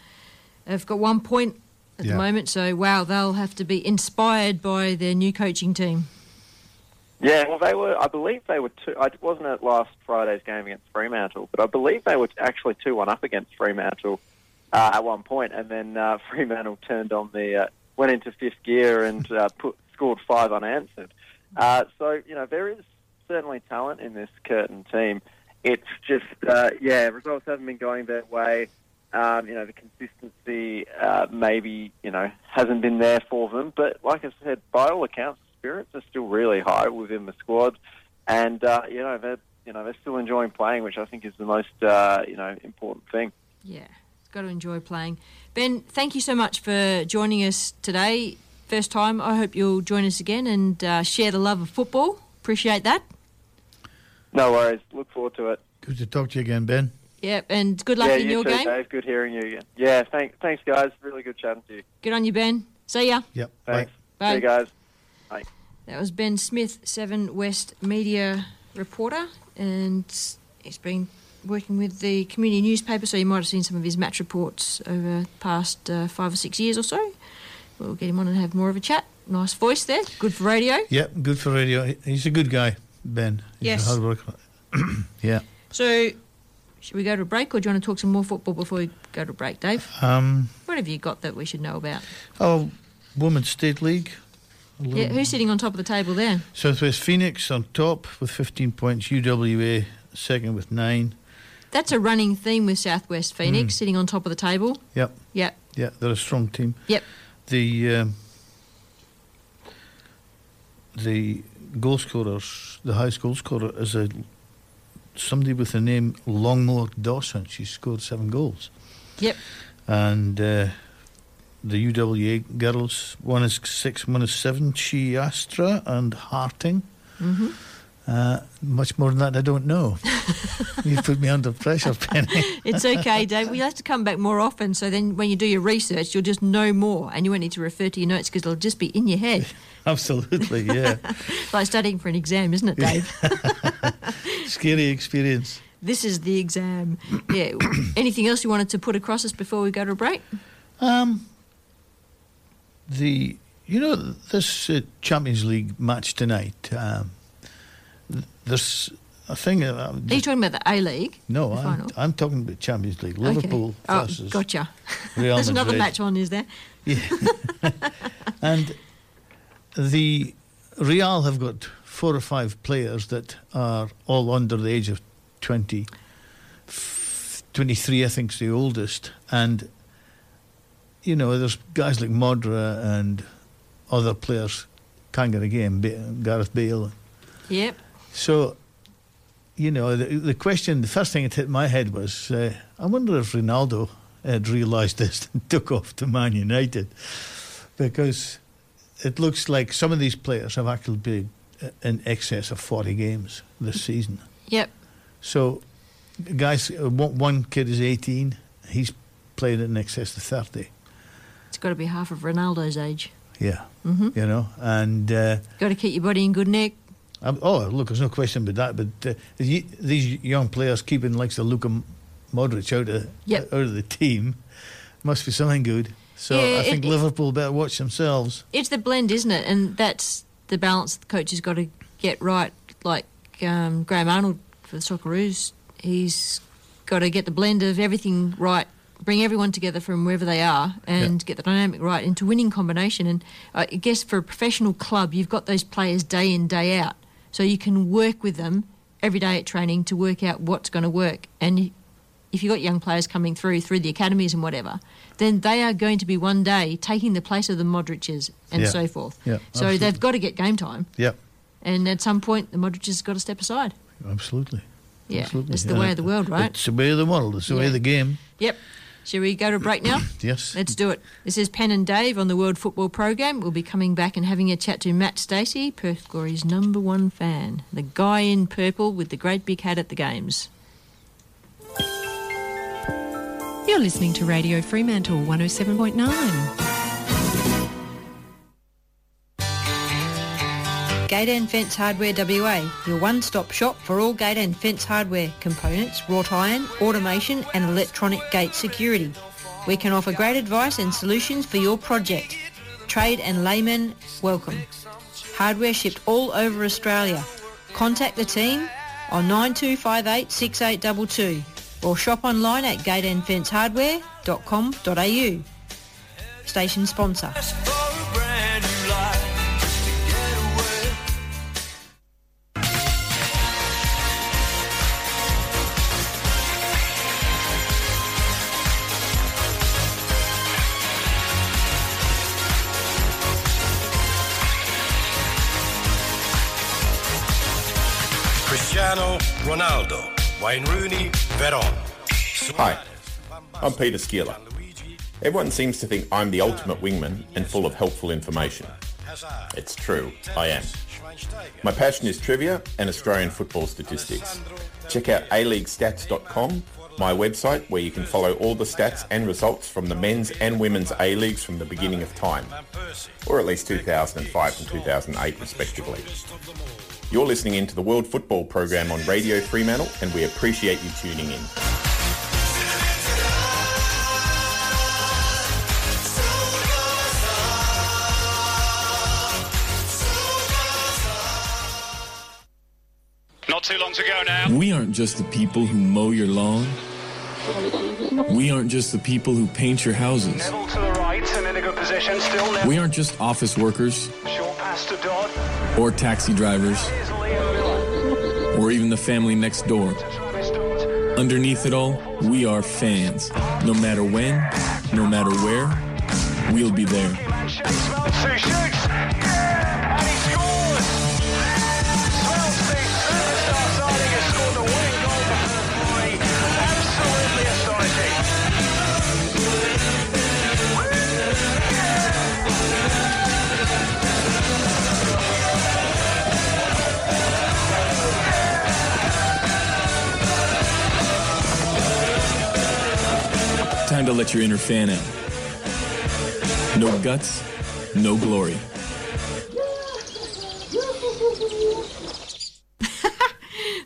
have got one point at Yeah. the moment. So, wow, they'll have to be inspired by their new coaching team. Yeah, well, they were. I believe they were two. I wasn't at last Friday's game against Fremantle, but I believe they were actually two one up against Fremantle uh, at one point, and then uh, Fremantle turned on the uh, went into fifth gear and uh, put scored five unanswered. Uh, so you know there is certainly talent in this Curtin team. It's just uh, yeah, results haven't been going their way. Um, you know the consistency uh, maybe you know hasn't been there for them, but like I said, by all accounts, spirits are still really high within the squad, and uh, you know they're you know they're still enjoying playing, which I think is the most uh, you know important thing. Yeah, got to enjoy playing. Ben, thank you so much for joining us today. First time. I hope you'll join us again and uh, share the love of football. Appreciate that. No worries. Look forward to it. Good to talk to you again, Ben. Yep, and good luck yeah, in you your too, game. Dave. Good hearing you again. Yeah, thanks, thanks, guys. Really good chatting to you. Good on you, Ben. See ya. Yep. Thanks. Bye. See you guys. That was Ben Smith, Seven West media reporter, and he's been working with the community newspaper, so you might have seen some of his match reports over the past uh, five or six years or so. We'll get him on and have more of a chat. Nice voice there, good for radio. Yep, good for radio. He's a good guy, Ben. He's Yes. a hard worker. yeah. So, should we go to a break, or do you want to talk some more football before we go to a break, Dave? Um, What have you got that we should know about? oh, Women's State League. Yeah, who's sitting on top of the table there? Southwest Phoenix on top with 15 points. UWA second with nine. That's a running theme with Southwest Phoenix, sitting on top of the table. Yep. Yep. Yeah, they're a strong team. Yep. The um, the goal scorers, the highest goal scorer is a somebody with the name Longmore Dawson. She scored seven goals. Yep. And uh, the UWA girls, one is six, one is seven. Chiastra and Harting. hmm Uh, much more than that, I don't know. you put me under pressure, Penny. It's okay, Dave. We'll have to come back more often, so then when you do your research, you'll just know more, and you won't need to refer to your notes because it'll just be in your head. Absolutely, yeah. like studying for an exam, isn't it, Dave? Scary experience. this is the exam. Yeah. Anything else you wanted to put across us before we go to a break? Um, the you know this uh, Champions League match tonight. Um, there's a thing. Uh, Are you talking about the A League? no, I'm. I'm talking about Champions League. Okay. Liverpool Oh, versus gotcha. Real There's another match on, is there? Yeah. and the Real have got four or five players that are all under the age of 20. 23, I think, is the oldest. And, you know, there's guys like Modra and other players can't get a game, Gareth Bale. Yep. So, you know, the, the question, the first thing that hit my head was, uh, I wonder if Ronaldo had realised this and took off to Man United, because it looks like some of these players have actually played uh, in excess of 40 games this season. Yep. So, guys, uh, one one kid is 18, he's played in excess of 30. Got to be half of Ronaldo's age. Yeah, hmm you know, and. Uh, Got to keep your body in good nick. Um, oh, look, there's no question about that. But uh, these young players keeping likes of Luka Modric out of Yep. out of the team must be something good. So Yeah, I think it- Liverpool better watch themselves. It's the blend, isn't it? And that's the balance the coach has got to get right. Like um, Graham Arnold for the Socceroos, he's got to get the blend of everything right, bring everyone together from wherever they are, and get the dynamic right into winning combination. And I guess for a professional club, you've got those players day in day out, so you can work with them every day at training to work out what's going to work. And if you've got young players coming through through the academies and whatever, then they are going to be one day taking the place of the Modric's and Yeah. so forth. Yeah, so absolutely. they've got to get game time, Yep, and at some point the Modric's got to step aside. absolutely. Yeah, absolutely. it's the way of the world, right? It's the way of the world. It's the way of the game. Yep. Shall we go to a break now? Yes. Let's do it. This is Penn and Dave on the World Football Program. We'll be coming back and having a chat to Matt Stacey, Perth Glory's number one fan, the guy in purple with the great big hat at the games. You're listening to Radio Fremantle 107.9. Gate and Fence Hardware WA, your one-stop shop for all gate and fence hardware, components, wrought iron, automation and electronic gate security. We can offer great advice and solutions for your project. Trade and laymen, welcome. Hardware shipped all over Australia. Contact the team on 9258 6822 or shop online at gateandfencehardware.com.au. Station sponsor. Cristiano Ronaldo, Wayne Rooney, Veron. Hi, I'm Peter Skiller. Everyone seems to think I'm the ultimate wingman and full of helpful information. It's true, I am. My passion is trivia and Australian football statistics. Check out aleaguestats.com, my website where you can follow all the stats and results from the men's and women's A-Leagues from the beginning of time, or at least 2005 and 2008 respectively. You're listening in to the World Football Program on Radio Fremantle and we appreciate you tuning in. Not too long to go now. We aren't just the people who mow your lawn. We aren't just the people who paint your houses. Neville to the right and in a good position. Still Neville. We aren't just office workers Short pass to Dodd. Or taxi drivers or even the family next door. Underneath it all, we are fans. No matter when, no matter where, we'll be there. To let your inner fan out. No guts, no glory.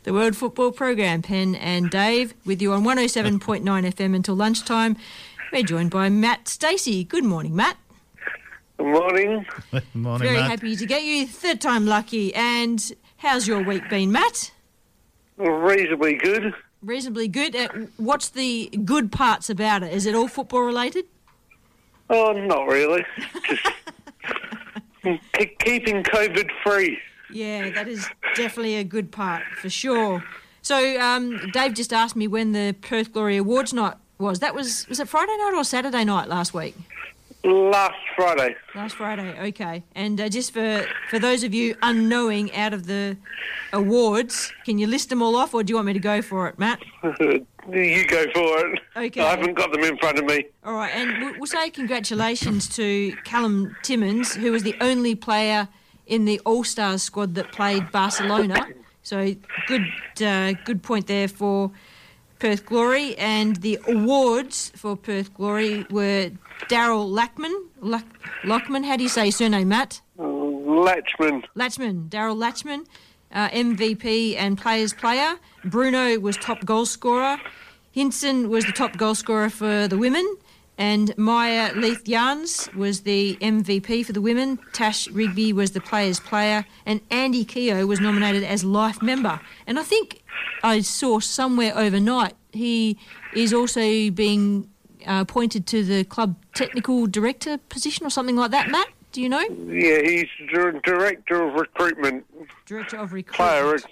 The World Football Program, Pen and Dave, with you on 107.9 FM until lunchtime. We're joined by Matt Stacey. Good morning, Matt. Good morning. Morning, Very Matt. happy to get you. Third time lucky. And how's your week been, Matt? Reasonably good. Reasonably good. Uh, what's the good parts about it? Is it all football related? Oh, not really. Just ke- keeping COVID free. Yeah, that is definitely a good part for sure. So, um, Dave just asked me when the Perth Glory Awards night was. That was was it Friday night or Saturday night last week? Last Friday. Last Friday, okay. And uh, just for for those of you unknowing out of the awards, can you list them all off, or do you want me to go for it, Matt? you go for it. Okay. I haven't got them in front of me. All right, and we'll, we'll say congratulations to Callum Timmins, who was the only player in the All Stars squad that played Barcelona. So good, uh, good point there for Perth Glory. And the awards for Perth Glory were Daryl Lackman. Lack, Lockman, how do you say surname, Matt? Latchman. Latchman, Daryl Latchman, uh, MVP and Players Player. Bruno was top goal scorer. Hintzen was the top goal scorer for the women. And Maya Leith Yarns was the MVP for the women. Tash Rigby was the Players Player. And Andy Keogh was nominated as Life Member. And I think I saw somewhere overnight he is also being uh, appointed to the club technical director position or something like that, Matt? Do you know? Yeah, he's dir- director of recruitment. Director of recruitment.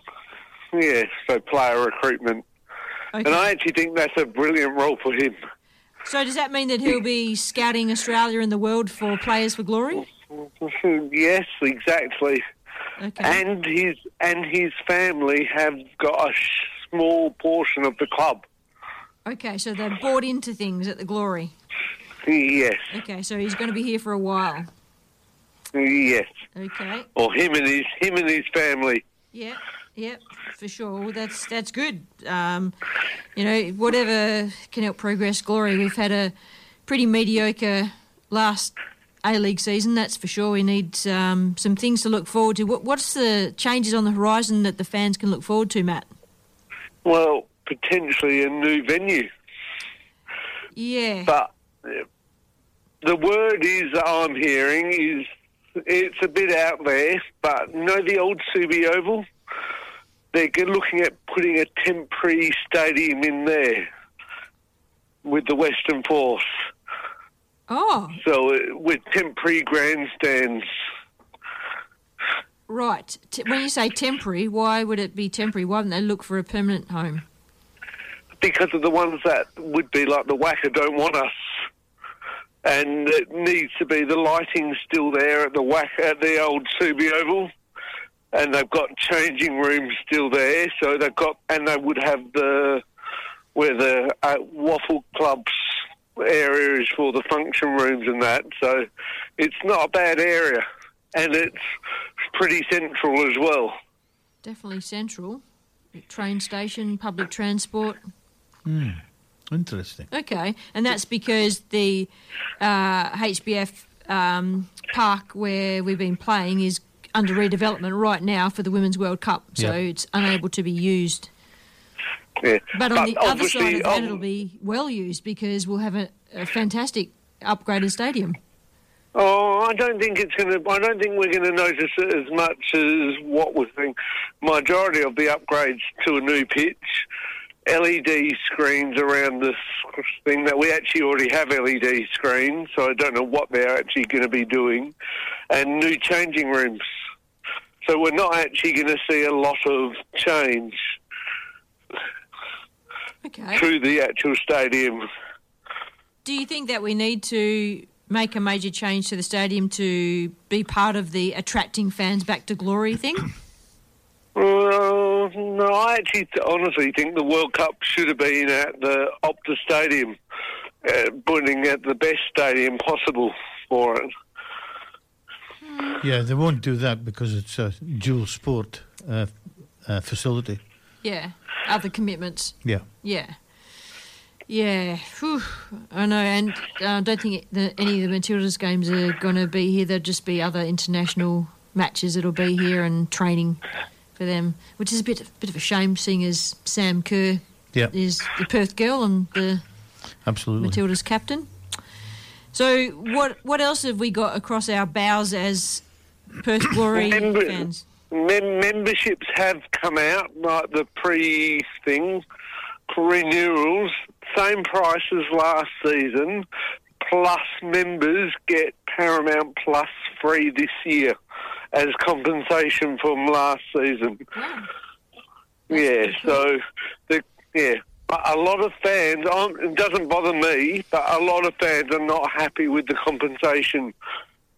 Player. Yeah, so player recruitment. Okay. And I actually think that's a brilliant role for him. So does that mean that he'll be scouting Australia and the world for players for glory? yes, exactly. Okay. And his and his family have got a small portion of the club. Okay, so they're bought into things at the glory. Yes, Okay, so he's going to be here for a while. yes. Okay. Or him and his him and his family. Yeah, yeah, for sure. Well, that's that's good. Um, you know, whatever can help progress glory. We've had a pretty mediocre last A League season, that's for sure. We need um, some things to look forward to. What, what's the changes on the horizon that the fans can look forward to, Matt? Well, potentially a new venue. Yeah. But uh, the word is that I'm hearing is it's a bit out there, but you know the old Subi Oval? They're looking at putting a temporary stadium in there with the Western Force. Oh, So uh, with temporary grandstands. right. T- when you say temporary, why would it be temporary? Why wouldn't they look for a permanent home? because of the ones that would be like the WACA don't want us. And it needs to be the lighting still there at the WACA, at the old Subi Oval. And they've got changing rooms still there, so they've got, and they would have the, where the uh, WAFL clubs area is for the function rooms and that. So it's not a bad area. And it's pretty central as well. Definitely central. Train station, public transport. Interesting. Okay, and that's because the uh, HBF um, park where we've been playing is under redevelopment right now for the Women's World Cup, so Yeah. it's unable to be used. Yeah. But on the other side of that, um, it'll be well used because we'll have a, a fantastic upgraded stadium. Oh, I don't think it's going to. I don't think we're going to notice it as much as what was the majority of the upgrades to a new pitch. LED screens around this thing that we actually already have LED screens, so I don't know what they're actually going to be doing, and new changing rooms. So we're not actually going to see a lot of change Okay. through the actual stadium. Do you think that we need to make a major change to the stadium to be part of the attracting fans back to glory thing? Uh, no, I actually honestly think the World Cup should have been at the Optus Stadium, uh, putting at the best stadium possible for it. Yeah, they won't do that because it's a dual sport uh, uh, facility. Yeah. Other commitments. Yeah. Yeah. Yeah, Whew. I know, and uh, I don't think the, any of the Matildas games are going to be here. There'll just be other international matches that'll be here and training for them, which is a bit bit of a shame, seeing as Sam Kerr Yeah. is the Perth girl and the Absolutely. Matilda's captain. So, what what else have we got across our bows as Perth Glory Member- fans? Mem- memberships have come out, like the pre thing, renewals, same price as last season, plus members get Paramount Plus free this year as compensation from last season. Yeah, so the yeah. But a lot of fans, it doesn't bother me, but a lot of fans are not happy with the compensation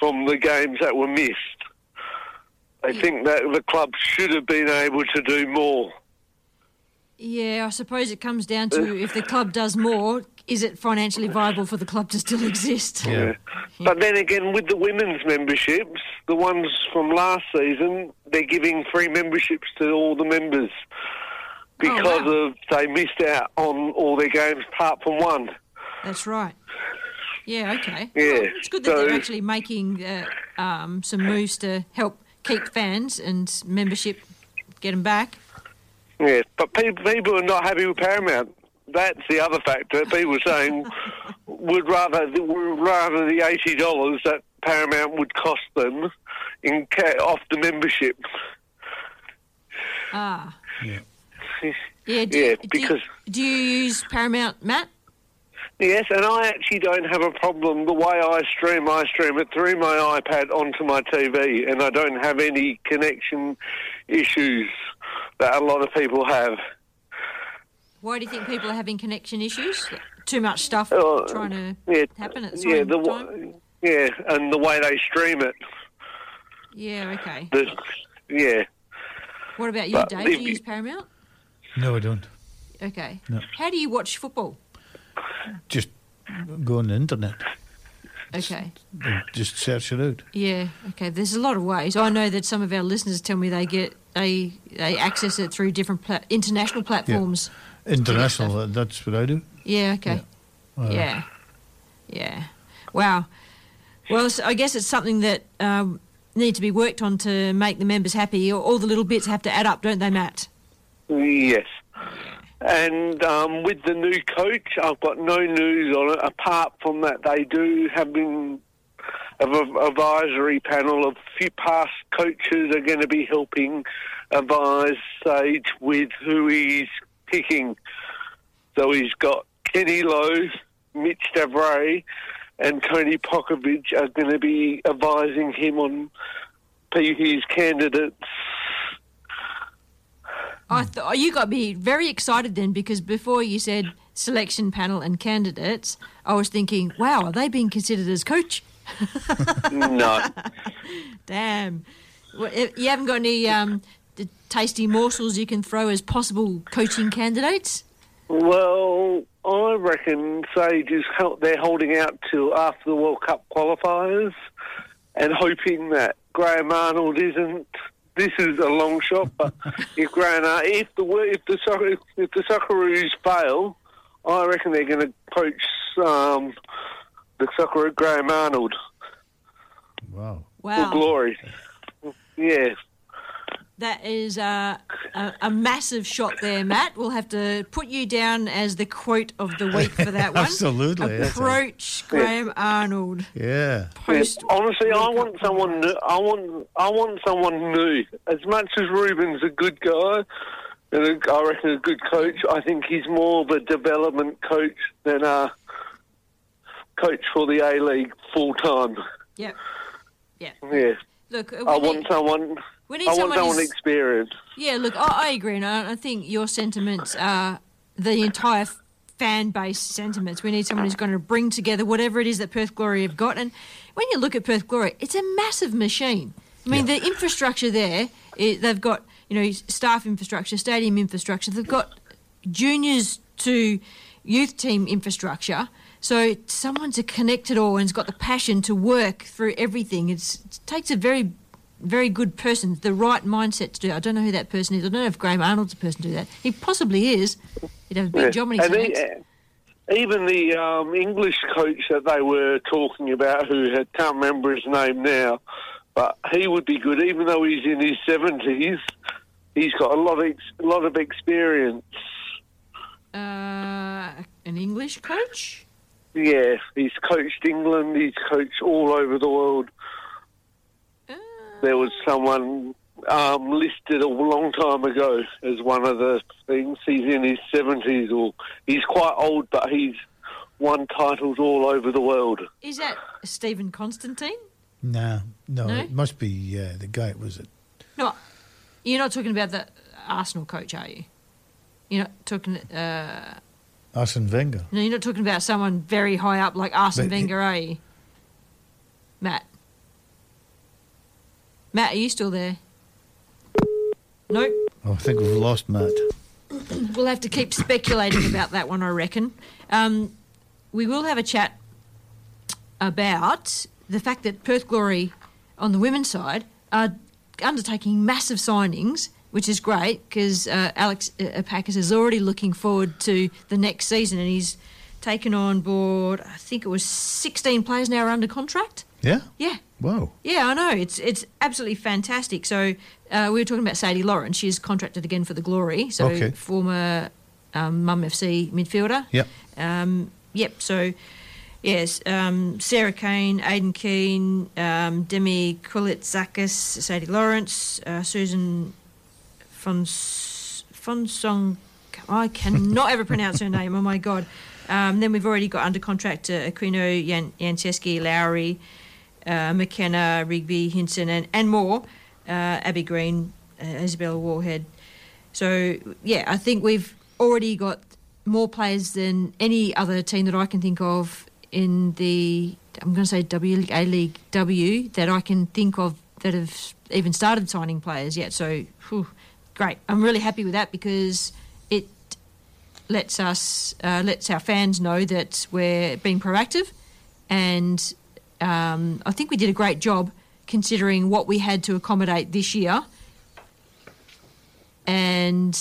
from the games that were missed. They think that the club should have been able to do more. Yeah, I suppose it comes down to if the club does more, is it financially viable for the club to still exist? Yeah. But then again, with the women's memberships, the ones from last season, they're giving free memberships to all the members because of they missed out on all their games apart from one. That's right. Yeah, okay. Yeah, Well, it's good that so- they're actually making uh, um, some moves to help keep fans and membership, get them back. Yeah, but people, people are not happy with Paramount. That's the other factor. People saying would rather would rather the eighty dollars that Paramount would cost them in off the membership. Ah. Yeah. Yeah, do, Yeah, do- because- Do, you use Paramount, Matt? Yes, and I actually don't have a problem. The way I stream, I stream it through my iPad onto my TV, and I don't have any connection issues that a lot of people have. Why do you think people are having connection issues? Too much stuff Uh, trying to yeah, happen at the yeah, the time? yeah, and the way they stream it. Yeah, okay. The, yeah, What about you, But Dave? Do you you- use Paramount? No, I don't. Okay. No. How do you watch football? Just go on the internet. Okay. Just search it out. Yeah. Okay. There's a lot of ways. I know that some of our listeners tell me they get they they access it through different pla- international platforms. Yeah. International, that's what I do. Yeah. okay. Uh, Yeah. Yeah. Wow. Well, so I guess it's something that um, needs to be worked on to make the members happy. All the little bits have to add up, don't they, Matt? yes. And um, with the new coach, I've got no news on it. Apart from that, they do have been an advisory panel of a few past coaches are going to be helping advise Sage with who he's picking. So he's got Kenny Lowe, Mitch d'Avray, and Tony Popovic are going to be advising him on his candidates. I th- oh, you got me very excited then because before you said selection panel and candidates, I was thinking, wow, are they being considered as coach? no. Damn. Well, You haven't got any um, tasty morsels you can throw as possible coaching candidates? Well, I reckon Sage is they're holding out till after the World Cup qualifiers and hoping that Graham Arnold isn't. This is a long shot, but if Graham, if the wo- if the Soc- if the Socceroos fail, I reckon they're going to poach um, the soccer Graham Arnold. Wow. Wow. For glory. Yeah. That is uh, a, a massive shot there, Matt. We'll have to put you down as the quote of the week for that one. Absolutely, that's a- Approach Graham Arnold. Yeah. Post. Yeah, honestly, I want someone. New, I want. I want someone new. As much as Ruben's a good guy, and a, I reckon a good coach, I think he's more of a development coach than a coach for the A League full time. Yep. Yeah. Yeah. Look, we I need- want someone. We need I want someone someone who's- experienced. Yeah, look, I, I agree, and I, I think your sentiments are the entire f- fan base sentiments. We need someone who's going to bring together whatever it is that Perth Glory have got. And when you look at Perth Glory, it's a massive machine. I mean, the infrastructure there, i they've got you know staff infrastructure, stadium infrastructure. They've got juniors to youth team infrastructure. So someone to connect it all and's got the passion to work through everything. It's, it takes a very, very good person, the right mindset to do. I don't know who that person is. I don't know if Graham Arnold's the person to do that. He possibly is. He'd have a big Yeah. job on his And hands. he- even the um, English coach that they were talking about, who had, can't remember his name now, but he would be good, even though he's in his seventies. He's got a lot of ex- a lot of experience. Uh, an English coach? Yeah, he's coached England. He's coached all over the world. There was someone um, listed a long time ago as one of the things. He's in his seventies, or he's quite old, but he's won titles all over the world. Is that Stephen Constantine? No, no, No? it must be uh, the guy. Was it? No, you're not talking about the Arsenal coach, are you? You're not talking. Uh, Arsene Wenger. no, you're not talking about someone very high up like Arsene But he- Wenger, are you? Matt. Matt, are you still there? Nope. Oh, I think we've lost Matt. we'll have to keep speculating about that one, I reckon. Um, we will have a chat about the fact that Perth Glory on the women's side are undertaking massive signings, which is great because uh, Alex uh, Epakis is already looking forward to the next season and he's taken on board, I think it was 16 players now are under contract. Yeah. Yeah. Whoa. Yeah, I know. It's it's absolutely fantastic. So uh, we were talking about Sadie Lawrence. She's contracted again for the Glory. So Okay. former um, Mum FC midfielder. Yep. Um, yep. So yes, um, Sarah Kane, Aideen Keane, um, Demi Koulizakis, Sadie Lawrence, uh, Susan Fons Fonsong. I cannot ever pronounce her name. Oh my god. Um, then we've already got under contract uh, Aquino, Yan- Lowry, McKenna, Rigby, Hintzen, and, and more. Uh, Abby Green, uh, Isabella Wallhead. So, yeah, I think we've already got more players than any other team that I can think of in the, I'm going to say W League, A League W, that I can think of that have even started signing players yet. So, whew, great. I'm really happy with that because it lets us, uh, lets our fans know that we're being proactive and um, I think we did a great job considering what we had to accommodate this year. And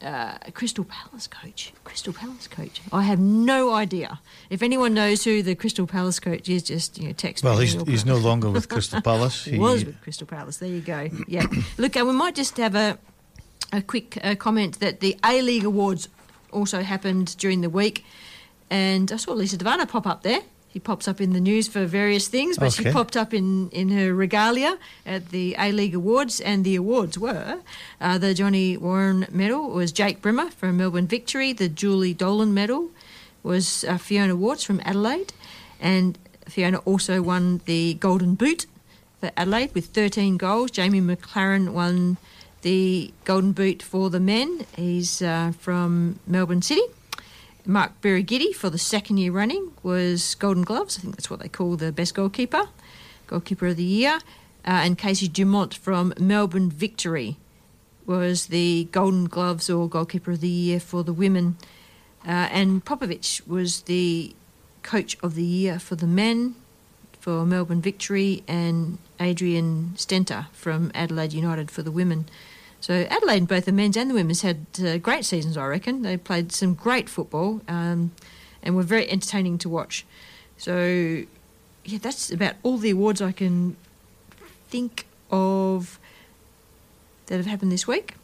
uh, Crystal Palace coach, Crystal Palace coach. I have no idea. If anyone knows who the Crystal Palace coach is, just you know text Well, me. he's, he's no longer with Crystal Palace. he was with Crystal Palace. There you go. Yeah. Look, uh, we might just have a a quick uh, comment that the A League Awards also happened during the week, and I saw Lisa De Vanna pop up there. She pops up in the news for various things, but she popped up in, in her regalia at the A League Awards, and the awards were uh, the Johnny Warren Medal was Jake Brimmer from Melbourne Victory, the Julie Dolan Medal was uh, Fiona Worts from Adelaide, and Fiona also won the Golden Boot for Adelaide with 13 goals. Jamie Maclaren won the Golden Boot for the men. He's uh, from Melbourne City. Mark Birighitti for the second year running was Golden Gloves. I think that's what they call the best goalkeeper, goalkeeper of the year. Uh, and Casey Dumont from Melbourne Victory was the Golden Gloves or goalkeeper of the year for the women. Uh, and Popovic was the coach of the year for the men for Melbourne Victory and Adrian Stenta from Adelaide United for the women. So Adelaide, both the men's and the women's, had uh, great seasons. I reckon they played some great football um, and were very entertaining to watch. So yeah, that's about all the awards I can think of that have happened this week.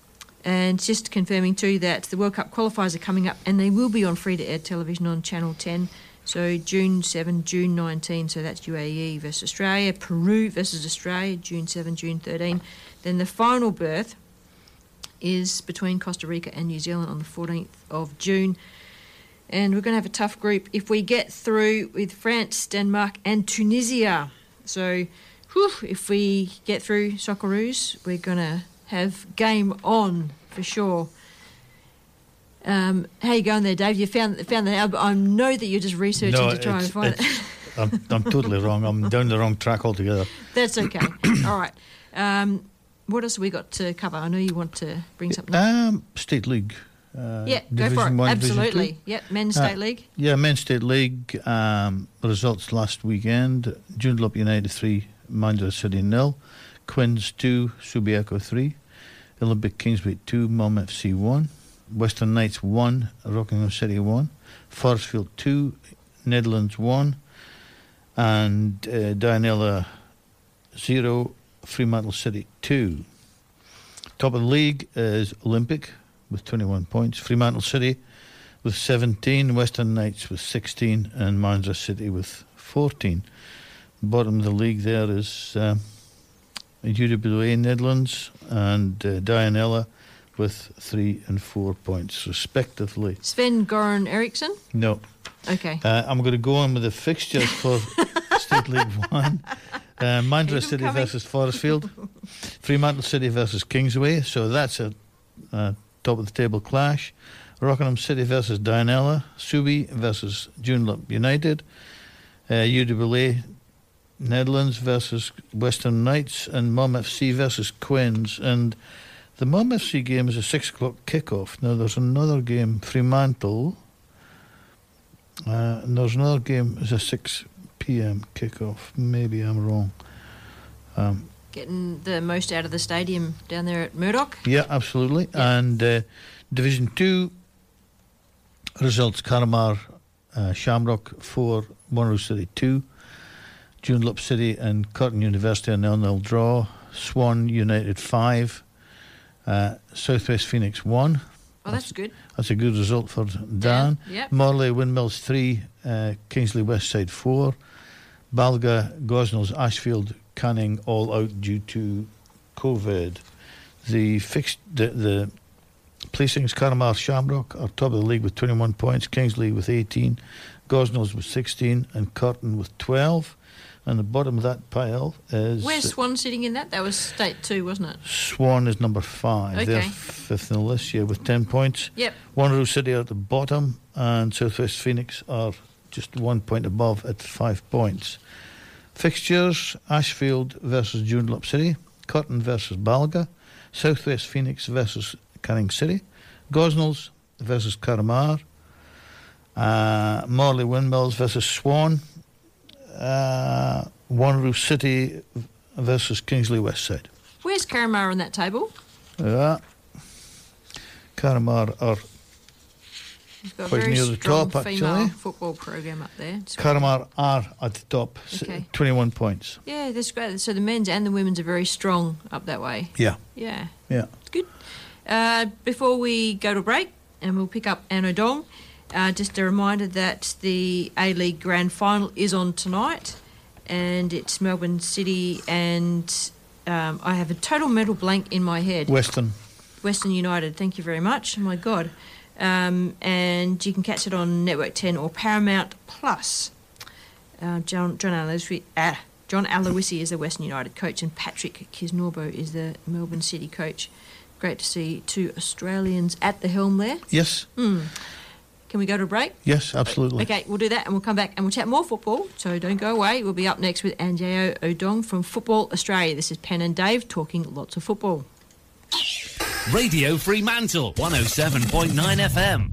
And just confirming too that the World Cup qualifiers are coming up and they will be on free to air television on Channel 10. So June 7, June 19, so that's UAE versus Australia, Peru versus Australia, June 7, June 13. Then the final berth is between Costa Rica and New Zealand on the 14th of June. And we're going to have a tough group if we get through with France, Denmark, and Tunisia. So, whew, if we get through Socceroos, we're going to have game on for sure. Um, how you going there, Dave? You found found that but I know that you're just researching No, to try and find it. I'm, I'm totally wrong. I'm down the wrong track altogether. That's okay. All right. Um, what else have we got to cover? I know you want to bring something. up. Um, State League. Uh, yeah, go for it. One, Absolutely. Yep, men's Uh, state league. Yeah, Men's State League um, results last weekend. Joondalup United 3, Mandurah City nil. Quinns 2, Subiaco 3. Olympic Kingsway 2, Mum FC 1. Western Knights 1, Rockingham City 1. Forrestfield 2, Netherlands 1. And uh, Dianella 0, Fremantle City 2. Top of the league is Olympic with 21 points. Fremantle City with 17, Western Knights with 16, and Mandurah City with 14. Bottom of the league there is uh, UWA Netherlands and uh, Dianella with three and four points respectively. Sven Goran Eriksson. No. Okay. Uh, I'm going to go on with the fixtures for State League One. Uh, Mandurah City coming. versus Forrestfield, Fremantle City versus Kingsway. So that's a uh, top of the table clash. Rockingham City versus Dianella, Subi versus Joondalup United, uh, UWA Netherlands versus Western Knights, and Mum FC versus Quinns. And the FC game is a six o'clock kickoff. Now there's another game, Fremantle. Uh, and there's another game, it's a 6 p.m. kickoff. Maybe I'm wrong. Um, Getting the most out of the stadium down there at Murdoch. yeah, absolutely. And uh, Division 2 results Carramar uh, Shamrock 4, Wanneroo City 2, Joondalup City and Curtin University a nil-nil draw, Swan United 5, uh, Southwest Phoenix 1. Oh, that's good. That's a good result for Dan. yep. Morley Windmills 3, uh, Kingsley Westside 4. Balga, Gosnells, Ashfield, Canning all out due to COVID. The fixed the, the placings Carramar Shamrock are top of the league with 21 points, Kingsley with 18, Gosnells with 16, and Curtin with 12. And the bottom of that pile is Where's Swan sitting in that? That was state two, wasn't it? Swan is number five. They're fifth in the list here with 10 points. Yep. Wanneroo City are at the bottom, and Southwest Phoenix are just one point above at five points. Fixtures Ashfield versus Joondalup City, Curtin versus Balga, Southwest Phoenix versus Canning City, Gosnells versus Carramar, uh, Morley Windmills versus Swan, uh, Wanneroo City versus Kingsley Westside. Where's Carramar on that table? Yeah. Carramar are got a Quite very near the top, actually. football program up there. It's- Carramar are at the top, Okay. 21 points. Yeah, that's great. So the men's and the women's are very strong up that way. Yeah. Yeah. Yeah. Good. Uh, before we go to break, and we'll pick up Anodong, uh, just a reminder that the A League Grand Final is on tonight, and it's Melbourne City, and um, I have a total mental blank in my head. Western. Western United. Thank you very much. Oh my God. Um, and you can catch it on Network 10 or Paramount Plus. Uh, John John Aloisi, ah, John Aloisi is the Western United coach, and Patrick Kisnorbo is the Melbourne City coach. Great to see two Australians at the helm there. Yes. Hmm. Can we go to a break? Yes, absolutely. Okay, we'll do that and we'll come back and we'll chat more football. So don't go away. We'll be up next with Anjyeo Odong from Football Australia. This is Pen and Dave talking lots of football. Radio Fremantle, 107.9 FM.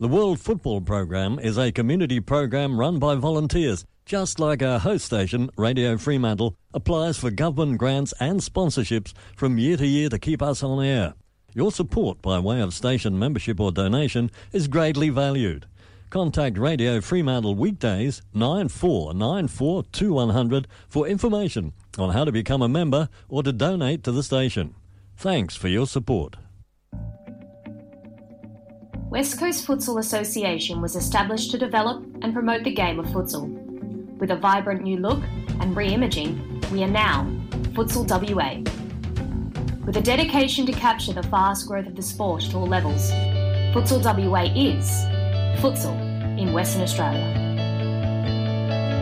The World Football Program is a community program run by volunteers, just like our host station, Radio Fremantle, applies for government grants and sponsorships from year to year to keep us on air. Your support by way of station membership or donation is greatly valued. Contact Radio Fremantle weekdays 9494 2100 for information on how to become a member or to donate to the station. Thanks for your support. West Coast Futsal Association was established to develop and promote the game of futsal. With a vibrant new look and re imaging, we are now Futsal WA. With a dedication to capture the fast growth of the sport at all levels, Futsal WA is futsal in Western Australia.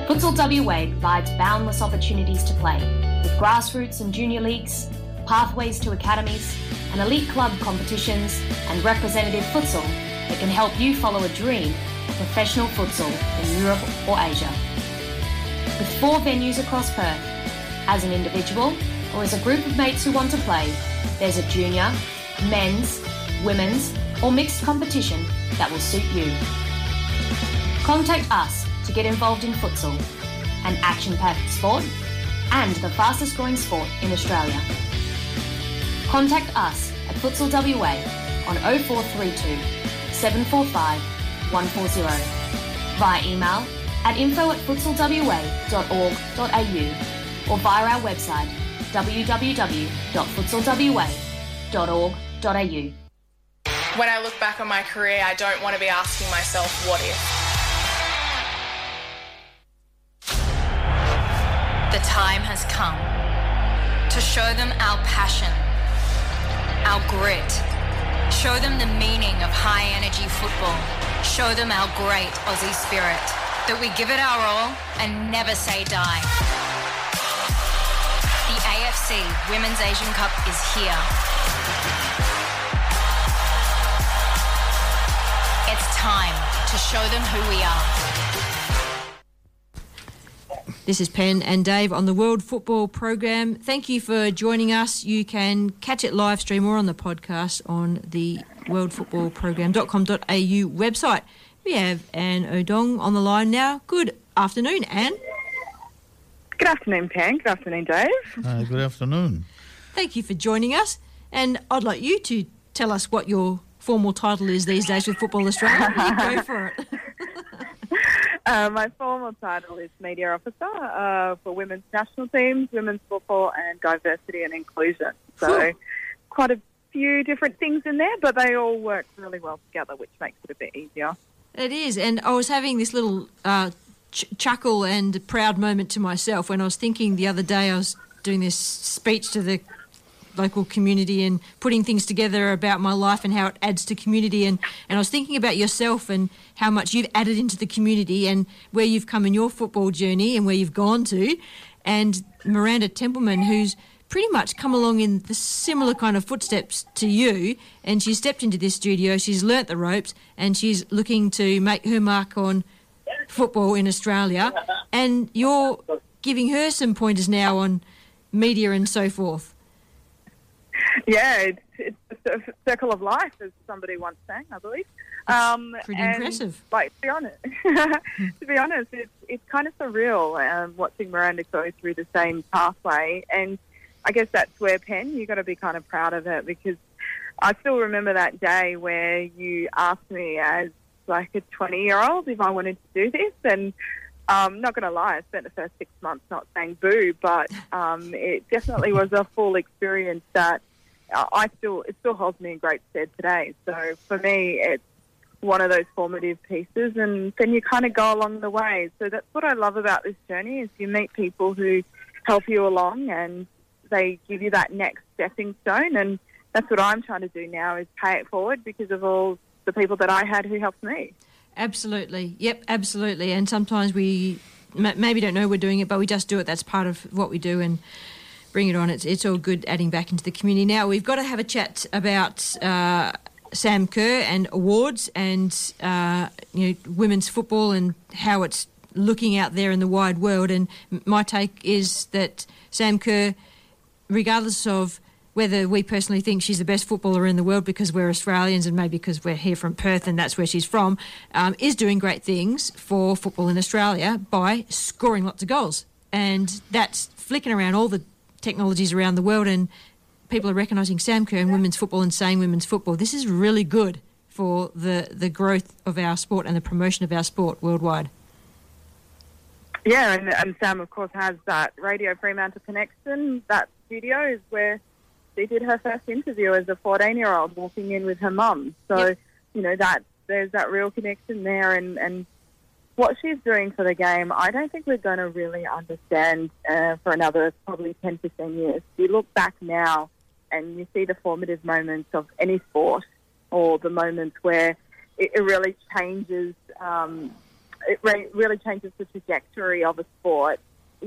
Futsal WA provides boundless opportunities to play, with grassroots and junior leagues, pathways to academies, and elite club competitions, and representative futsal that can help you follow a dream of professional futsal in Europe or Asia. With four venues across Perth, as an individual or as a group of mates who want to play, there's a junior, men's, women's, or mixed competition that will suit you. Contact us to get involved in futsal, an action packed sport and the fastest growing sport in Australia. Contact us at Futsal WA on 0432 745 140 via email at info at futsalwa.org.au or via our website www.futsalwa.org.au. When I look back on my career, I don't want to be asking myself, what if? The time has come to show them our passion, our grit, show them the meaning of high energy football, show them our great Aussie spirit, that we give it our all and never say die. AFC Women's Asian Cup is here. It's time to show them who we are. This is Pen and Dave on the World Football Program. Thank you for joining us. You can catch it live stream or on the podcast on the worldfootballprogram.com.au website. We have Ann Odong on the line now. Good afternoon, Ann. Good afternoon, Pam. Good afternoon, Dave. Uh, good afternoon. Thank you for joining us. And I'd like you to tell us what your formal title is these days with Football Australia. You go for it. Uh, my formal title is Media Officer uh, for women's national teams, women's football, and diversity and inclusion. So, Cool. quite a few different things in there, but they all work really well together, which makes it a bit easier. It is, and I was having this little uh, ch- chuckle and proud moment to myself when I was thinking the other day I was doing this speech to the local community and putting things together about my life and how it adds to community. And, and I was thinking about yourself and how much you've added into the community and where you've come in your football journey and where you've gone to. And Miranda Templeman who's pretty much come along in the similar kind of footsteps to you and she's stepped into this studio she's learnt the ropes and she's looking to make her mark on football in Australia and you're giving her some pointers now on media and so forth Yeah, it's, it's a circle of life, as somebody once sang, I believe. Um, pretty and, impressive. Like, to be honest, to be honest, it's it's kind of surreal um, watching Miranda go through the same pathway, and I guess that's where Pen, you got to be kind of proud of it because I still remember that day where you asked me as like a 20 year old if I wanted to do this, and um, not going to lie, I spent the first six months not saying boo, but um, it definitely was a full experience that I still it still holds me in great stead today. So for me, it's one of those formative pieces, and then you kind of go along the way. So that's what I love about this journey is you meet people who help you along, and they give you that next stepping stone, and that's what I'm trying to do now is pay it forward because of all the people that I had who helped me. Absolutely. Yep, absolutely. And sometimes we maybe don't know we're doing it, but we just do it. That's part of what we do and bring it on. It's, it's all good adding back into the community. Now, we've got to have a chat about uh, Sam Kerr and awards and uh, you know women's football and how it's looking out there in the wide world. And my take is that Sam Kerr, regardless of whether we personally think she's the best footballer in the world because we're Australians and maybe because we're here from Perth and that's where she's from, um, is doing great things for football in Australia by scoring lots of goals. And that's flicking around all the technologies around the world and people are recognising Sam Kerr in women's football and saying women's football. This is really good for the, the growth of our sport and the promotion of our sport worldwide. Yeah, and, and Sam, of course, has that Radio Fremantle connection. That studio is where she did her first interview as a 14 year old walking in with her mum. So, you know, that there's that real connection there. And, and what she's doing for the game, I don't think we're going to really understand uh, for another probably 10, 15 years. You look back now and you see the formative moments of any sport or the moments where it, it really changes. Um, it re- really changes the trajectory of a sport.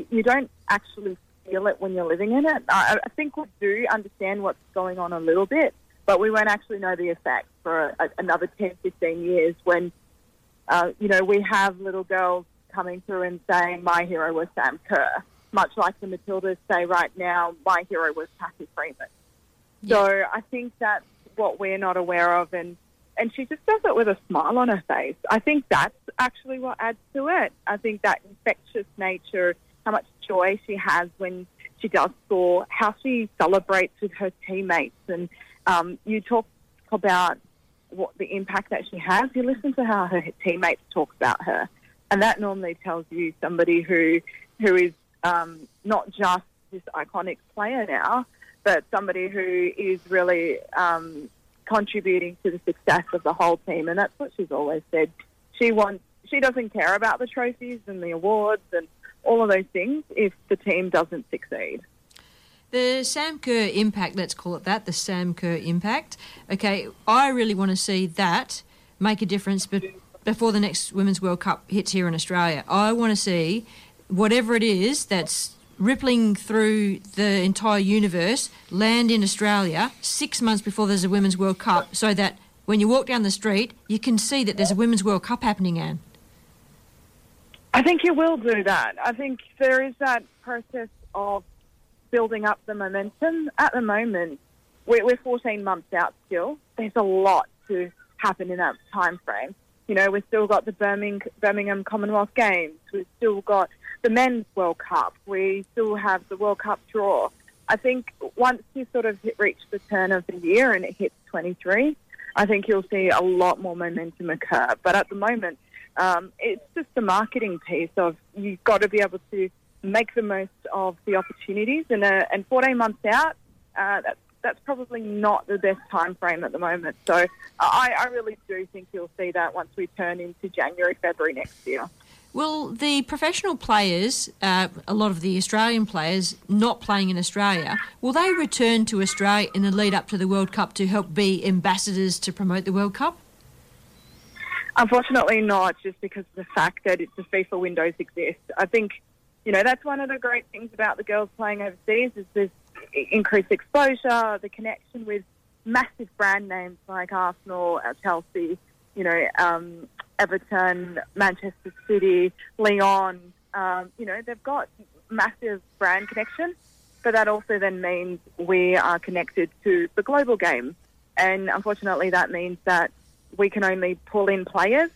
You don't actually feel it when you're living in it. I, I think we do understand what's going on a little bit, but we won't actually know the effects for a, another 10, 15 years when, uh, you know, we have little girls coming through and saying, my hero was Sam Kerr, much like the Matildas say right now, my hero was Cathy Freeman. So I think that's what we're not aware of, and and she just does it with a smile on her face. I think that's actually what adds to it. I think that infectious nature, how much joy she has when she does score, how she celebrates with her teammates, and um, you talk about what the impact that she has. You listen to how her teammates talk about her, and that normally tells you somebody who who is um, not just this iconic player now, but somebody who is really um, contributing to the success of the whole team. And that's what she's always said. She wants, she doesn't care about the trophies and the awards and all of those things if the team doesn't succeed. The Sam Kerr impact, let's call it that, the Sam Kerr impact. Okay, I really want to see that make a difference before the next Women's World Cup hits here in Australia. I want to see whatever it is that's rippling through the entire universe land in Australia six months before there's a Women's World Cup so that when you walk down the street, you can see that there's a Women's World Cup happening, Ann. I think you will do that. I think there is that process of building up the momentum. At the moment, we're, we're 14 months out still. There's a lot to happen in that time frame. You know, we've still got the Birmingham, Commonwealth Games. We've still got the Men's World Cup. We still have the World Cup draw. I think once you sort of reach the turn of the year and it hits 23, I think you'll see a lot more momentum occur. But at the moment, um, it's just a marketing piece of you've got to be able to make the most of the opportunities. And, uh, and 14 months out, uh, that's that's probably not the best time frame at the moment. So I, I really do think you'll see that once we turn into January, February next year. Will the professional players, uh, a lot of the Australian players not playing in Australia, will they return to Australia in the lead up to the World Cup to help be ambassadors to promote the World Cup? Unfortunately, not, just because of the fact that it's the FIFA windows exist. I think, you know, that's one of the great things about the girls playing overseas is there's increased exposure, the connection with massive brand names like Arsenal, Chelsea, you know, um, Everton, Manchester City, Lyon. Um, you know, they've got massive brand connection, but that also then means we are connected to the global game. And unfortunately, that means that we can only pull in players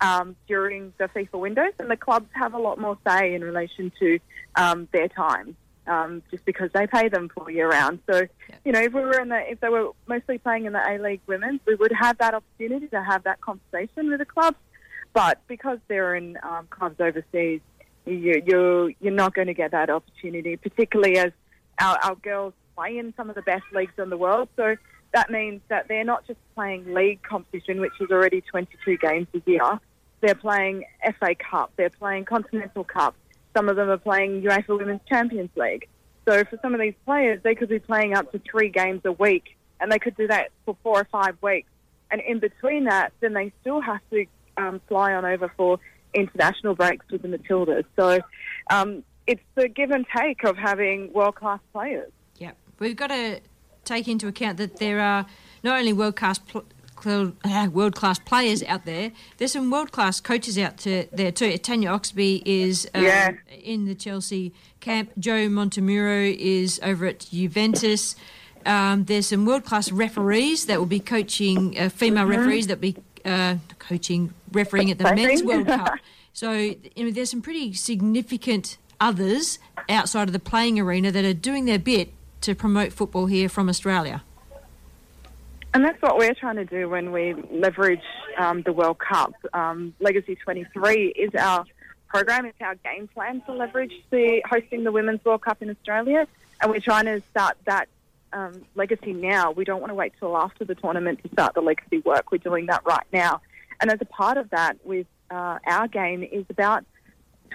um, during the FIFA windows, and the clubs have a lot more say in relation to um, their time um, just because they pay them for year round. So, yeah. you know, if we were in the, if they were mostly playing in the A League Women's, we would have that opportunity to have that conversation with the clubs. But because they're in um, clubs overseas, you, you're you're not going to get that opportunity, particularly as our, our girls play in some of the best leagues in the world. So that means that they're not just playing league competition, which is already 22 games a year. They're playing FA Cup, they're playing Continental Cup, some of them are playing UEFA Women's Champions League. So for some of these players, they could be playing up to three games a week, and they could do that for four or five weeks. And in between that, then they still have to um, fly on over for international breaks with the Matildas. So um, it's the give and take of having world class players. Yeah, we've got to take into account that there are not only world class pl- uh, world class players out there. There's some world class coaches out to, there too. Tanya Oxtoby is um, yeah. in the Chelsea camp. Joe Montemuro is over at Juventus. Um, there's some world class referees that will be coaching, uh, female Mhm. referees that will be uh, coaching, refereeing at the. Men's World Cup. So you know, there's some pretty significant others outside of the playing arena that are doing their bit to promote football here from Australia. And that's what we're trying to do when we leverage um, the World Cup. Um, Legacy 23 is our program, it's our game plan to leverage the hosting the Women's World Cup in Australia. And we're trying to start that um, legacy now. We don't want to wait till after the tournament to start the legacy work. We're doing that right now. And as a part of that, with uh, our game is about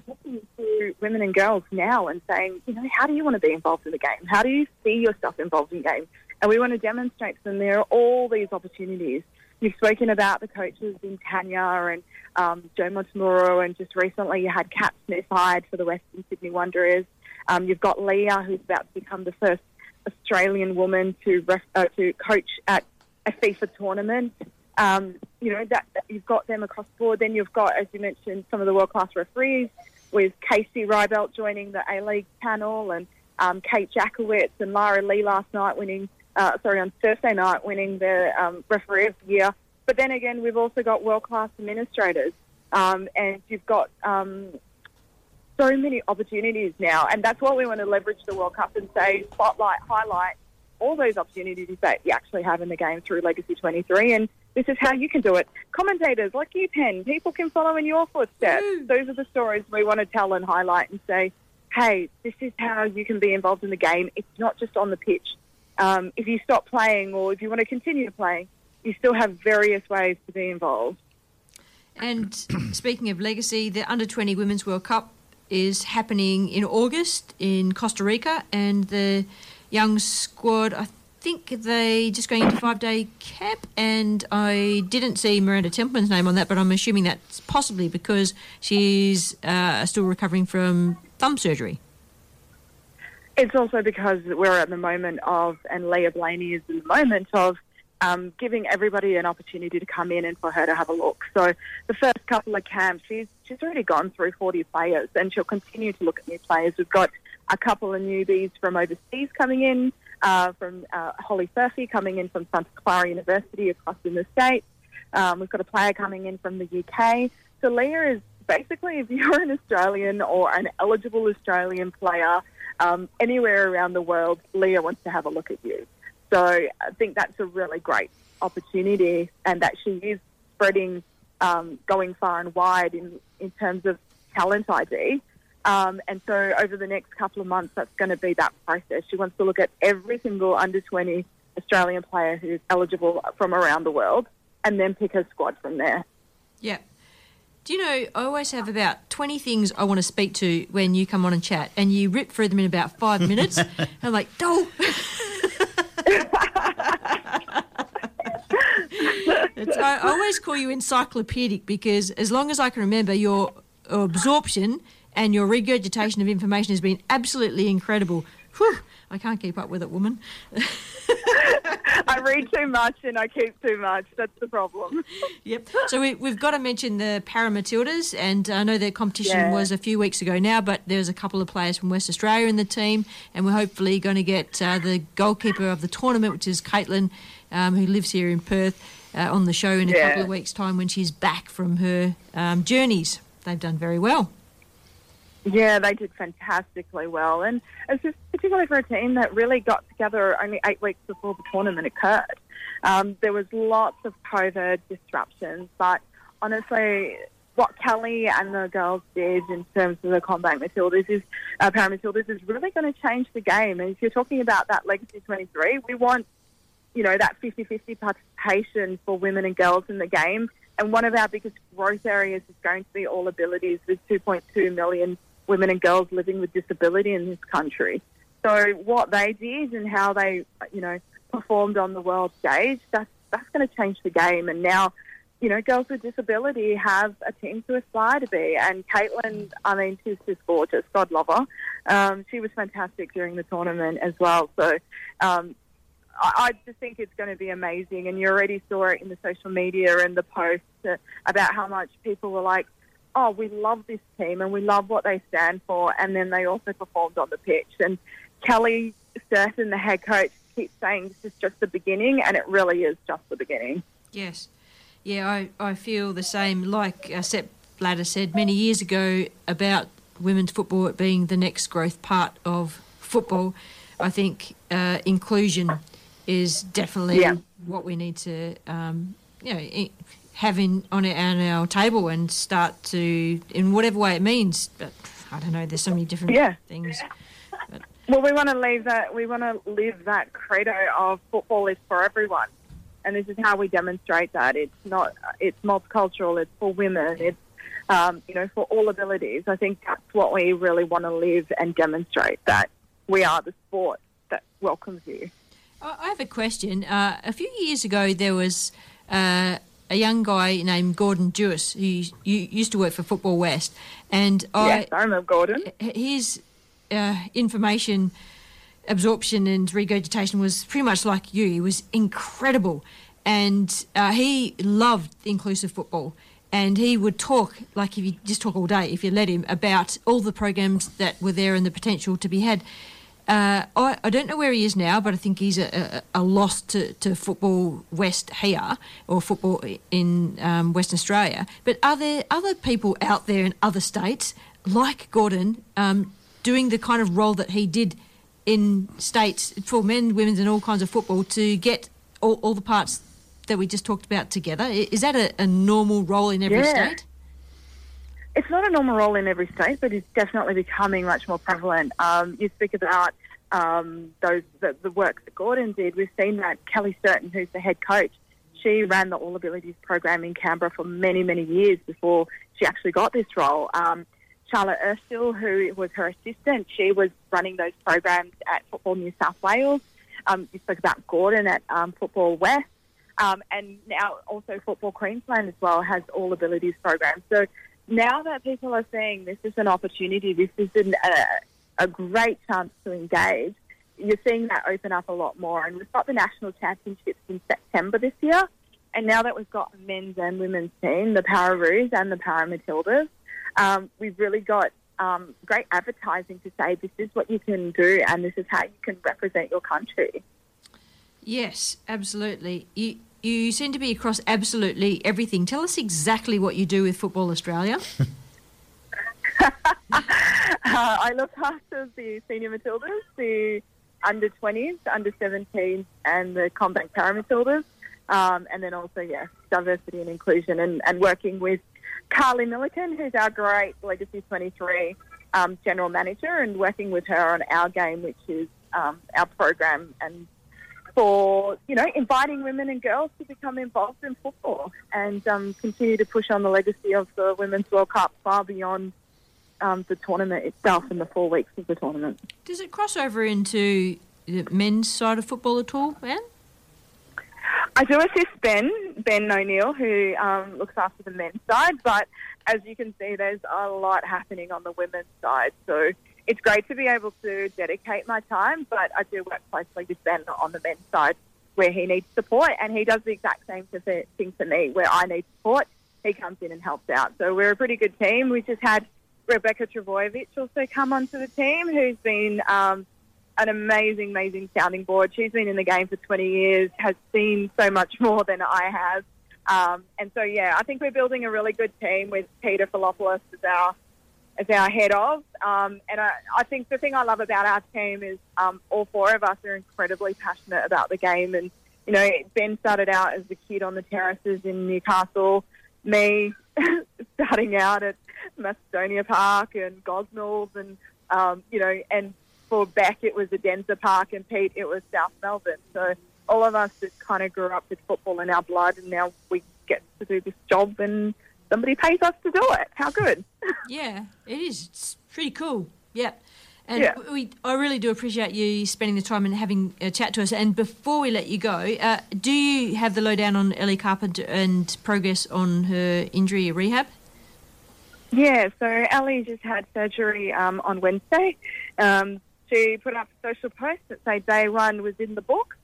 talking to women and girls now and saying, you know, how do you want to be involved in the game? How do you see yourself involved in the game? And we want to demonstrate to them there are all these opportunities. You've spoken about the coaches in Tanya and um, Joe Montemuro, and just recently you had Kat Smith hired for the Western Sydney Wanderers. Um, you've got Leah, who's about to become the first Australian woman to ref, uh, to coach at a FIFA tournament. Um, you know that, that you've got them across the board. Then you've got, as you mentioned, some of the world class referees with Casey Reibelt joining the A League panel, and um, Kate Jacewicz and Lara Lee last night winning. Uh, sorry, on Thursday night winning the um, referee of the year. But then again, we've also got world class administrators, um, and you've got um, so many opportunities now, and that's what we want to leverage the World Cup and say spotlight, highlight all those opportunities that you actually have in the game through Legacy 23, and this is how you can do it. Commentators like you, Pen, people can follow in your footsteps. Those are the stories we want to tell and highlight and say, hey, this is how you can be involved in the game. It's not just on the pitch. Um, if you stop playing or if you want to continue to play, you still have various ways to be involved. And speaking of legacy, the Under 20 Women's World Cup is happening in August in Costa Rica, and the young squad, I think they just going into five day camp, and I didn't see Miranda Templeman's name on that, but I'm assuming that's possibly because she's uh, still recovering from thumb surgery. It's also because we're at the moment of, and Leah Blayney is in the moment of um, giving everybody an opportunity to come in and for her to have a look. So the first couple of camps, she's she's already gone through 40 players, and she'll continue to look at new players. We've got a couple of newbies from overseas coming in, uh, from uh, Holly Furphy coming in from Santa Clara University across in the States. Um, we've got a player coming in from the UK. So Leah is basically, if you're an Australian or an eligible Australian player um, anywhere around the world, Leah wants to have a look at you. So I think that's a really great opportunity, and that she is spreading, um, going far and wide in, in terms of talent ID. Um, and so over the next couple of months, that's going to be that process. She wants to look at every single under 20 Australian player who's eligible from around the world and then pick her squad from there. Yeah. Do you know, I always have about 20 things I want to speak to when you come on and chat, and you rip through them in about five minutes. and I'm like, oh. It's, I, I always call you encyclopedic because as long as I can remember, your absorption and your regurgitation of information has been absolutely incredible. Whew, I can't keep up with it, woman. I read too much and I keep too much. That's the problem. Yep. So we, we've got to mention the Para Matildas, and I know their competition Yeah. was a few weeks ago now, but there's a couple of players from West Australia in the team, and we're hopefully going to get uh, the goalkeeper of the tournament, which is Caitlin, um, who lives here in Perth, uh, on the show in a Yeah. couple of weeks' time when she's back from her um, journeys. They've done very well. Yeah, they did fantastically well, and it's just particularly for a team that really got together only eight weeks before the tournament occurred. Um, there was lots of COVID disruptions, but honestly, what Kelly and the girls did in terms of the CommBank Matildas is uh, Para is really going to change the game. And if you're talking about that Legacy 23, we want you know, that 50-50 participation for women and girls in the game. And one of our biggest growth areas is going to be all abilities with 2.2 million women and girls living with disability in this country. So what they did and how they, you know, performed on the world stage, that's, that's going to change the game. And now, you know, girls with disability have a team to aspire to be. And Caitlin, I mean, she's just gorgeous. God love her. Um, she was fantastic during the tournament as well. So, um, I I just think it's going to be amazing. And you already saw it in the social media and the posts about how much people were like, oh, we love this team and we love what they stand for. And then they also performed on the pitch. And Kelly Stirton, the head coach, keep saying this is just the beginning, and it really is just the beginning. Yes. Yeah, I, I feel the same. Like uh, Sepp Blatter said many years ago about women's football being the next growth part of football, I think uh, inclusion is definitely Yeah. what we need to, um, you know, have in, on, our, on our table and start to, in whatever way it means. But I don't know, there's so many different Yeah. things. Well, we want to leave that. We want to live that credo of football is for everyone, and this is how we demonstrate that. It's not. It's multicultural. It's for women. It's um, you know for all abilities. I think that's what we really want to live and demonstrate that we are the sport that welcomes you. I I have a question. Uh, a few years ago, there was uh, a young guy named Gordon Jewis who used to work for Football West, and I, I remember Gordon. his uh, information absorption and regurgitation was pretty much like you. He was incredible, and uh, he loved inclusive football. And he would talk like if you just talk all day, if you let him, about all the programs that were there and the potential to be had. Uh, I, I don't know where he is now, but I think he's a, a, a loss to, to football West here or football in um, Western Australia. But are there other people out there in other states like Gordon um, doing the kind of role that he did in states for men, women's, and all kinds of football to get all, all the parts that we just talked about together? Is that a, a normal role in every Yeah. state? It's not a normal role in every state, but it's definitely becoming much more prevalent. Um, you speak about um, those the, the work that Gordon did. We've seen that Kelly Stirton, who's the head coach, she ran the All Abilities program in Canberra for many, many years before she actually got this role. Um, Charlotte Erstill, who was her assistant, she was running those programs at Football New South Wales. Um, you spoke about Gordon at um, Football West. Um, and now also Football Queensland as well has all abilities programs. So now that people are saying this is an opportunity, this is an, a, a great chance to engage, you're seeing that open up a lot more. And we've got the national championships in September this year. And now that we've got men's and women's team, the Pararoos and the Paramatildas, um, we've really got um, great advertising to say this is what you can do and this is how you can represent your country. Yes, absolutely. You, you seem to be across absolutely everything. Tell us exactly what you do with Football Australia. Uh, I look after the senior Matildas, the under 20s, under 17s, and the CommBank Paramatildas. Um, and then also, yes, diversity and inclusion, and, and working with Carly Milliken, who's our great Legacy 23 um, general manager, and working with her on our game, which is um, our program, and for you know inviting women and girls to become involved in football and um, continue to push on the legacy of the Women's World Cup far beyond um, the tournament itself and the four weeks of the tournament. Does it cross over into the men's side of football at all, Ben? I do assist Ben, Ben O'Neill, who um, looks after the men's side, but as you can see, there's a lot happening on the women's side. So it's great to be able to dedicate my time, but I do work closely with Ben on the men's side where he needs support, and he does the exact same thing for me where I need support. He comes in and helps out. So we're a pretty good team. We just had Rebecca Travojevic also come onto the team, who's been um, an amazing, amazing sounding board. She's been in the game for 20 years, has seen so much more than I have. Um, and so, yeah, I think we're building a really good team with Peter Philopoulos as our as our head of. Um, and I, I think the thing I love about our team is um, all four of us are incredibly passionate about the game. And, you know, Ben started out as a kid on the terraces in Newcastle, me starting out at Macedonia Park and Gosnells and, um, you know, and for Beck it was Edensor Park and Pete it was South Melbourne. So all of us just kind of grew up with football in our blood and now we get to do this job and somebody pays us to do it. How good. yeah, it is. It's pretty cool. Yeah. And Yeah. we, I really do appreciate you spending the time and having a chat to us. And before we let you go, uh, do you have the lowdown on Ellie Carpenter and progress on her injury rehab? Yeah, so Ellie just had surgery um, on Wednesday. Um, she put up a social post that said day one was in the book.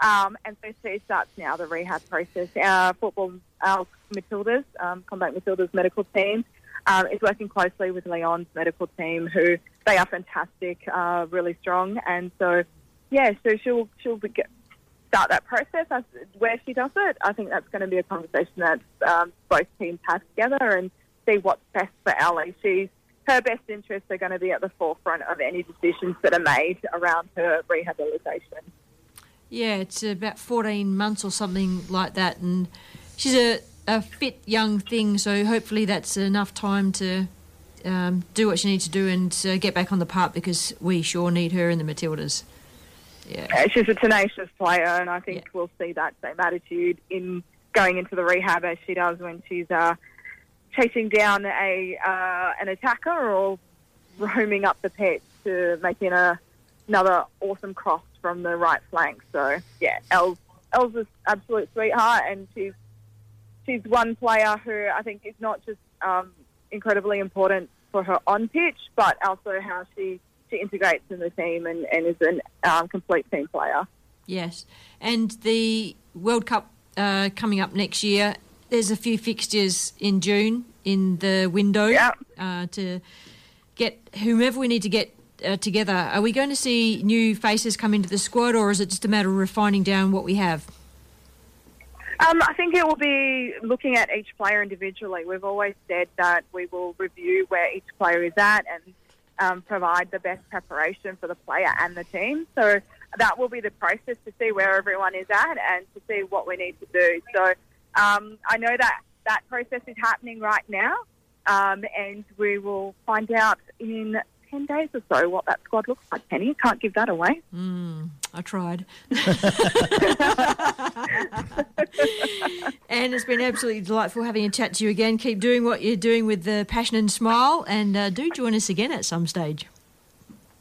Um, and so she starts now the rehab process. Our football, our Matildas, um, CommBank Matildas medical team, um, is working closely with Lyon's medical team, who they are fantastic, uh, really strong. And so, yeah, so she'll she'll get, start that process. As, where she does it, I think that's going to be a conversation that um, both teams have together and see what's best for Ellie. She's her best interests are going to be at the forefront of any decisions that are made around her rehabilitation. Yeah, it's about 14 months or something like that, and she's a, a fit young thing, so hopefully that's enough time to um, do what she needs to do and uh, get back on the park because we sure need her in the Matildas. Yeah. Uh, she's a tenacious player, and I think we'll see that same attitude in going into the rehab as she does when she's uh, chasing down a uh, an attacker or roaming up the pitch to making a, another awesome cross from the right flank. So yeah, Els Els is absolute sweetheart, and she's she's one player who I think is not just um, incredibly important for her on pitch, but also how she she integrates in the team and, and is a um, complete team player. Yes, and the World Cup uh, coming up next year. There's a few fixtures in June in the window uh, to get whomever we need to get uh, together. Are we going to see new faces come into the squad, or is it just a matter of refining down what we have? Um, I think it will be looking at each player individually. We've always said that we will review where each player is at and um, provide the best preparation for the player and the team. So that will be the process to see where everyone is at and to see what we need to do. So um, I know that that process is happening right now, um, and we will find out in 10 days or so what that squad looks like, Penny. Can't give that away. Mm, I tried. and it's been absolutely delightful having a chat to you again. Keep doing what you're doing with the passion and smile, and uh, do join us again at some stage.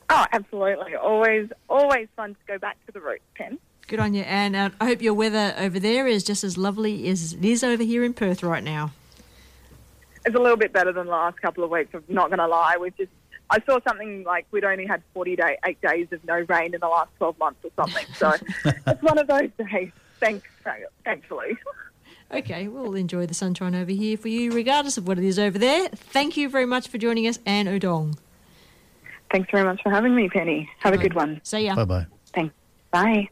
Oh, absolutely. Always, always fun to go back to the roots, Pen. Good on you, and uh, I hope your weather over there is just as lovely as it is over here in Perth right now. It's a little bit better than the last couple of weeks. I'm not going to lie. We've just, I saw something like we'd only had 40 day, eight days of no rain in the last 12 months or something. So it's one of those days. Thanks, thankfully. Okay, we'll enjoy the sunshine over here for you, regardless of what it is over there. Thank you very much for joining us, Ann Odong. Thanks very much for having me, Penny. Have a good one. See ya. Bye bye. Thanks. Bye.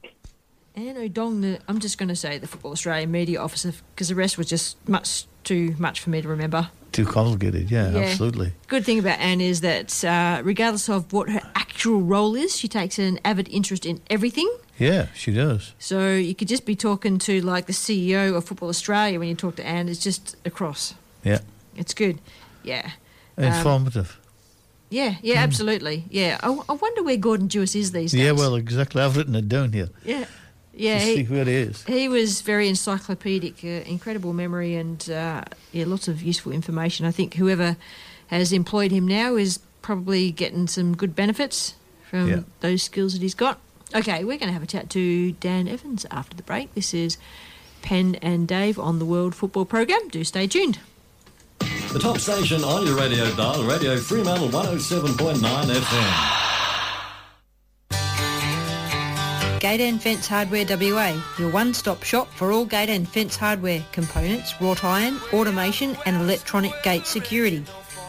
Ann Odong, the, I'm just going to say the Football Australia media officer because the rest was just much too much for me to remember. Too complicated, yeah, Yeah. absolutely. Good thing about Ann is that uh, regardless of what her actual role is, she takes an avid interest in everything. Yeah, she does. So you could just be talking to like the CEO of Football Australia when you talk to Ann. It's just across. Yeah. It's good. Yeah. Um, Informative. yeah, yeah, absolutely. Yeah. I, I wonder where Gordon Jewis is these days. yeah, well, exactly. I've written it down here. Yeah. Yeah. to he- see where it is. He was very encyclopedic, uh, incredible memory, and uh, yeah, lots of useful information. I think whoever has employed him now is probably getting some good benefits from Yeah. those skills that he's got. Okay, we're going to have a chat to Dan Evans after the break. This is Pen and Dave on the World Football Program. Do stay tuned. The top station on your radio dial, Radio Fremantle 107.9 FM. Gate and Fence Hardware WA, your one-stop shop for all gate and fence hardware, components, wrought iron, automation and electronic gate security.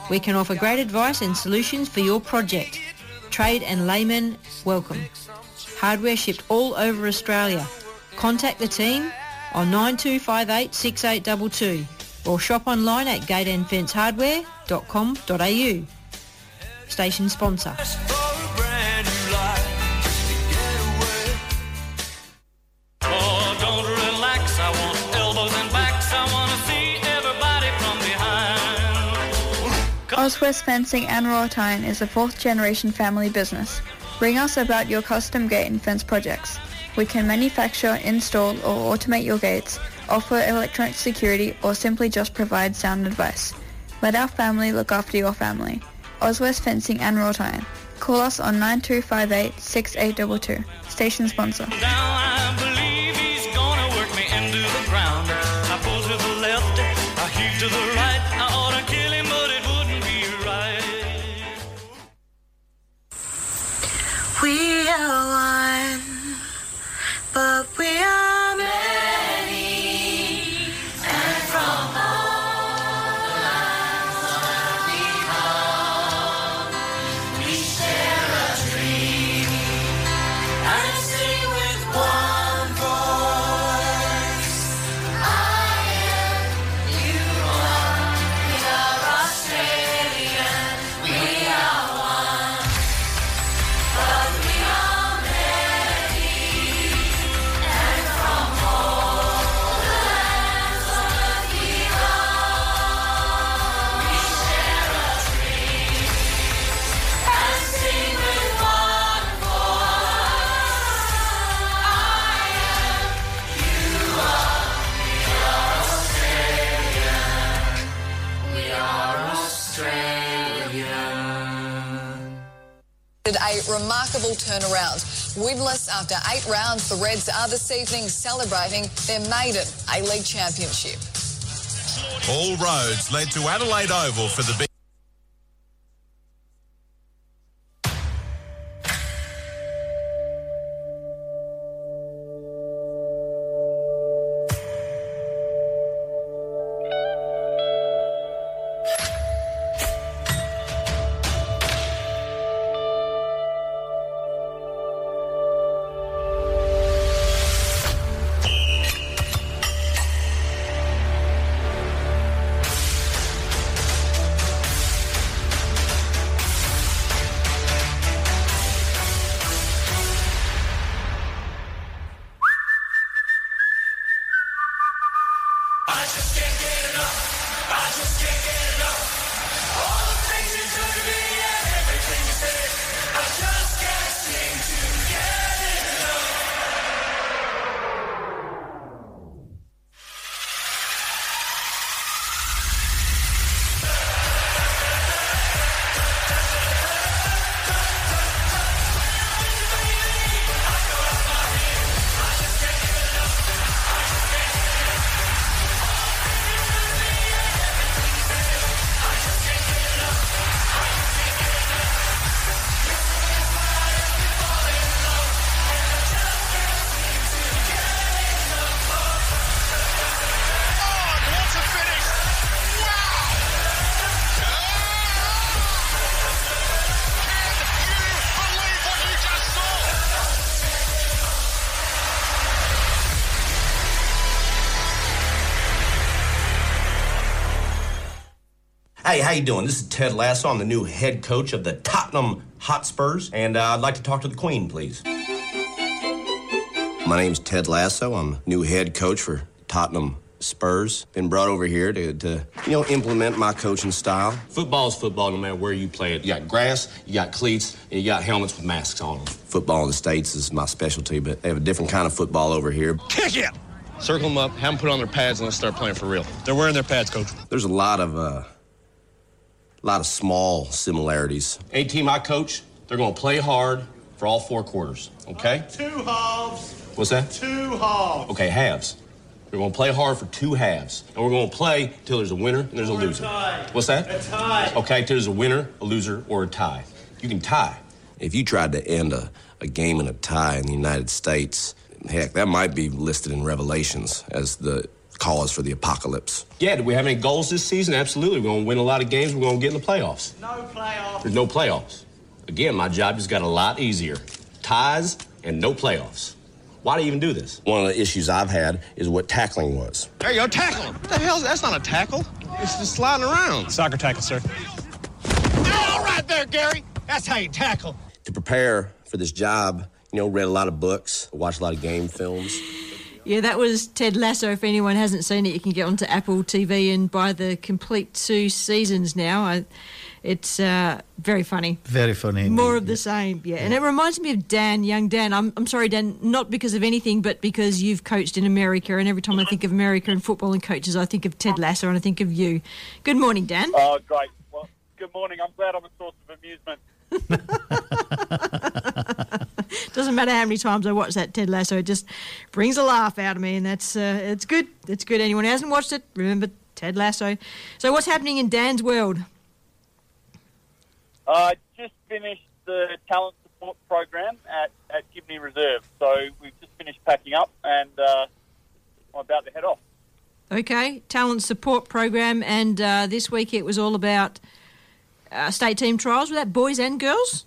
We can offer great advice and solutions for your project. Trade and laymen, welcome. Hardware shipped all over Australia. Contact the team on 9258 6822 or shop online at gateandfencehardware.com.au. Station sponsor. Auswest Fencing and Wrought Iron is a fourth generation family business. Bring us about your custom gate and fence projects. We can manufacture, install or automate your gates, offer electronic security or simply just provide sound advice. Let our family look after your family. Auswest Fencing and Wrought Iron. Call us on 9258 6822. Station sponsor. We are one, but we are Winless after eight rounds, the Reds are this evening celebrating their maiden A-League championship. All roads led to Adelaide Oval for the big. Hey, how you doing? This is Ted Lasso. I'm the new head coach of the Tottenham Hotspurs, and uh, I'd like to talk to the Queen, please. My name's Ted Lasso. I'm new head coach for Tottenham Spurs. Been brought over here to, to you know, implement my coaching style. Football's football, no matter where you play it. You got grass, you got cleats, and you got helmets with masks on them. Football in the States is my specialty, but they have a different kind of football over here. Kick it! Circle them up, have them put on their pads, and let's start playing for real. They're wearing their pads, coach. There's a lot of uh, a lot of small similarities. A team I coach, they're going to play hard for all four quarters. Okay? Uh, two halves. What's that? Two halves. Okay, halves. We're going to play hard for two halves, and we're going to play till there's a winner and there's a Or a loser. tie. What's that? A tie. Okay, till there's a winner, a loser, or a tie. You can tie. If you tried to end a, a game in a tie in the United States, heck, that might be listed in Revelations as the cause for the apocalypse. Yeah, do we have any goals this season? Absolutely. We're going to win a lot of games. We're going to get in the playoffs. No playoff. There's no playoffs. Again, my job just got a lot easier. Ties and no playoffs. Why do you even do this? One of the issues I've had is what tackling was. There you go, tackle. What the hell? That's not a tackle. It's just sliding around. Soccer tackle, sir. All right there, Gary. That's how you tackle. To prepare for this job, you know, read a lot of books, watched a lot of game films. Yeah, that was Ted Lasso. If anyone hasn't seen it, you can get onto Apple TV and buy the complete two seasons now. I, it's uh, very funny. Very funny. More of the same, yeah. And it reminds me of Dan, young Dan. I'm, I'm sorry, Dan, not because of anything, but because you've coached in America. And every time I think of America and football and coaches, I think of Ted Lasso and I think of you. Good morning, Dan. Oh, great. Well, good morning. I'm glad I'm a source of amusement. Doesn't matter how many times I watch that Ted Lasso, it just brings a laugh out of me, and that's uh, it's good. It's good. Anyone who hasn't watched it, remember Ted Lasso. So, what's happening in Dan's world? I just finished the talent support program at, at Gibney Reserve. So we've just finished packing up and uh, I'm about to head off. Okay, talent support program, and uh, this week it was all about uh, state team trials. Was that boys and girls?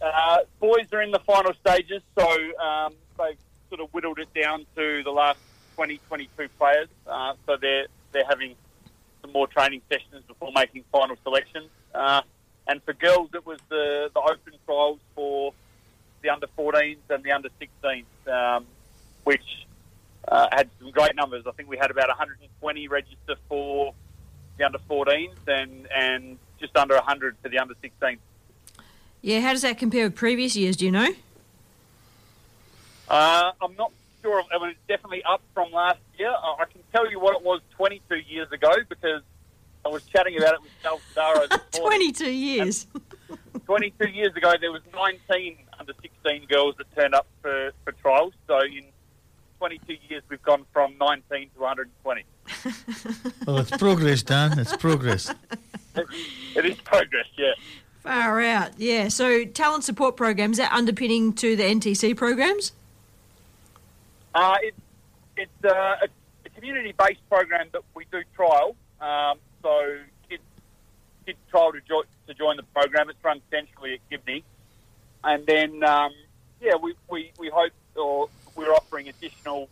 Uh, boys are in the final stages, so um, they've sort of whittled it down to the last 20, 22 players. Uh, so they're they're having some more training sessions before making final selections. Uh, and for girls, it was the, the open trials for the under 14s and the under 16s, um, which uh, had some great numbers. I think we had about 120 register for the under 14s and, and just under 100 for the under 16s. Yeah, how does that compare with previous years? Do you know? Uh, I'm not sure. I mean, it's definitely up from last year. I I can tell you what it was 22 years ago because I was chatting about it with Sal Sadaro 22 years. 22 years ago, there was 19 under 16 girls that turned up for, for trials. So in 22 years, we've gone from 19 to 120. Well, it's progress, Dan. It's progress. It is progress, yeah. Far out, yeah. So talent support programs, that underpinning to the NTC programs? Uh, it, it's uh, a, a community-based program that we do trial. Um, so kids, kids trial to, jo- to join the program. It's run centrally at Gibney. And then, um, yeah, we, we, we hope or we're offering additional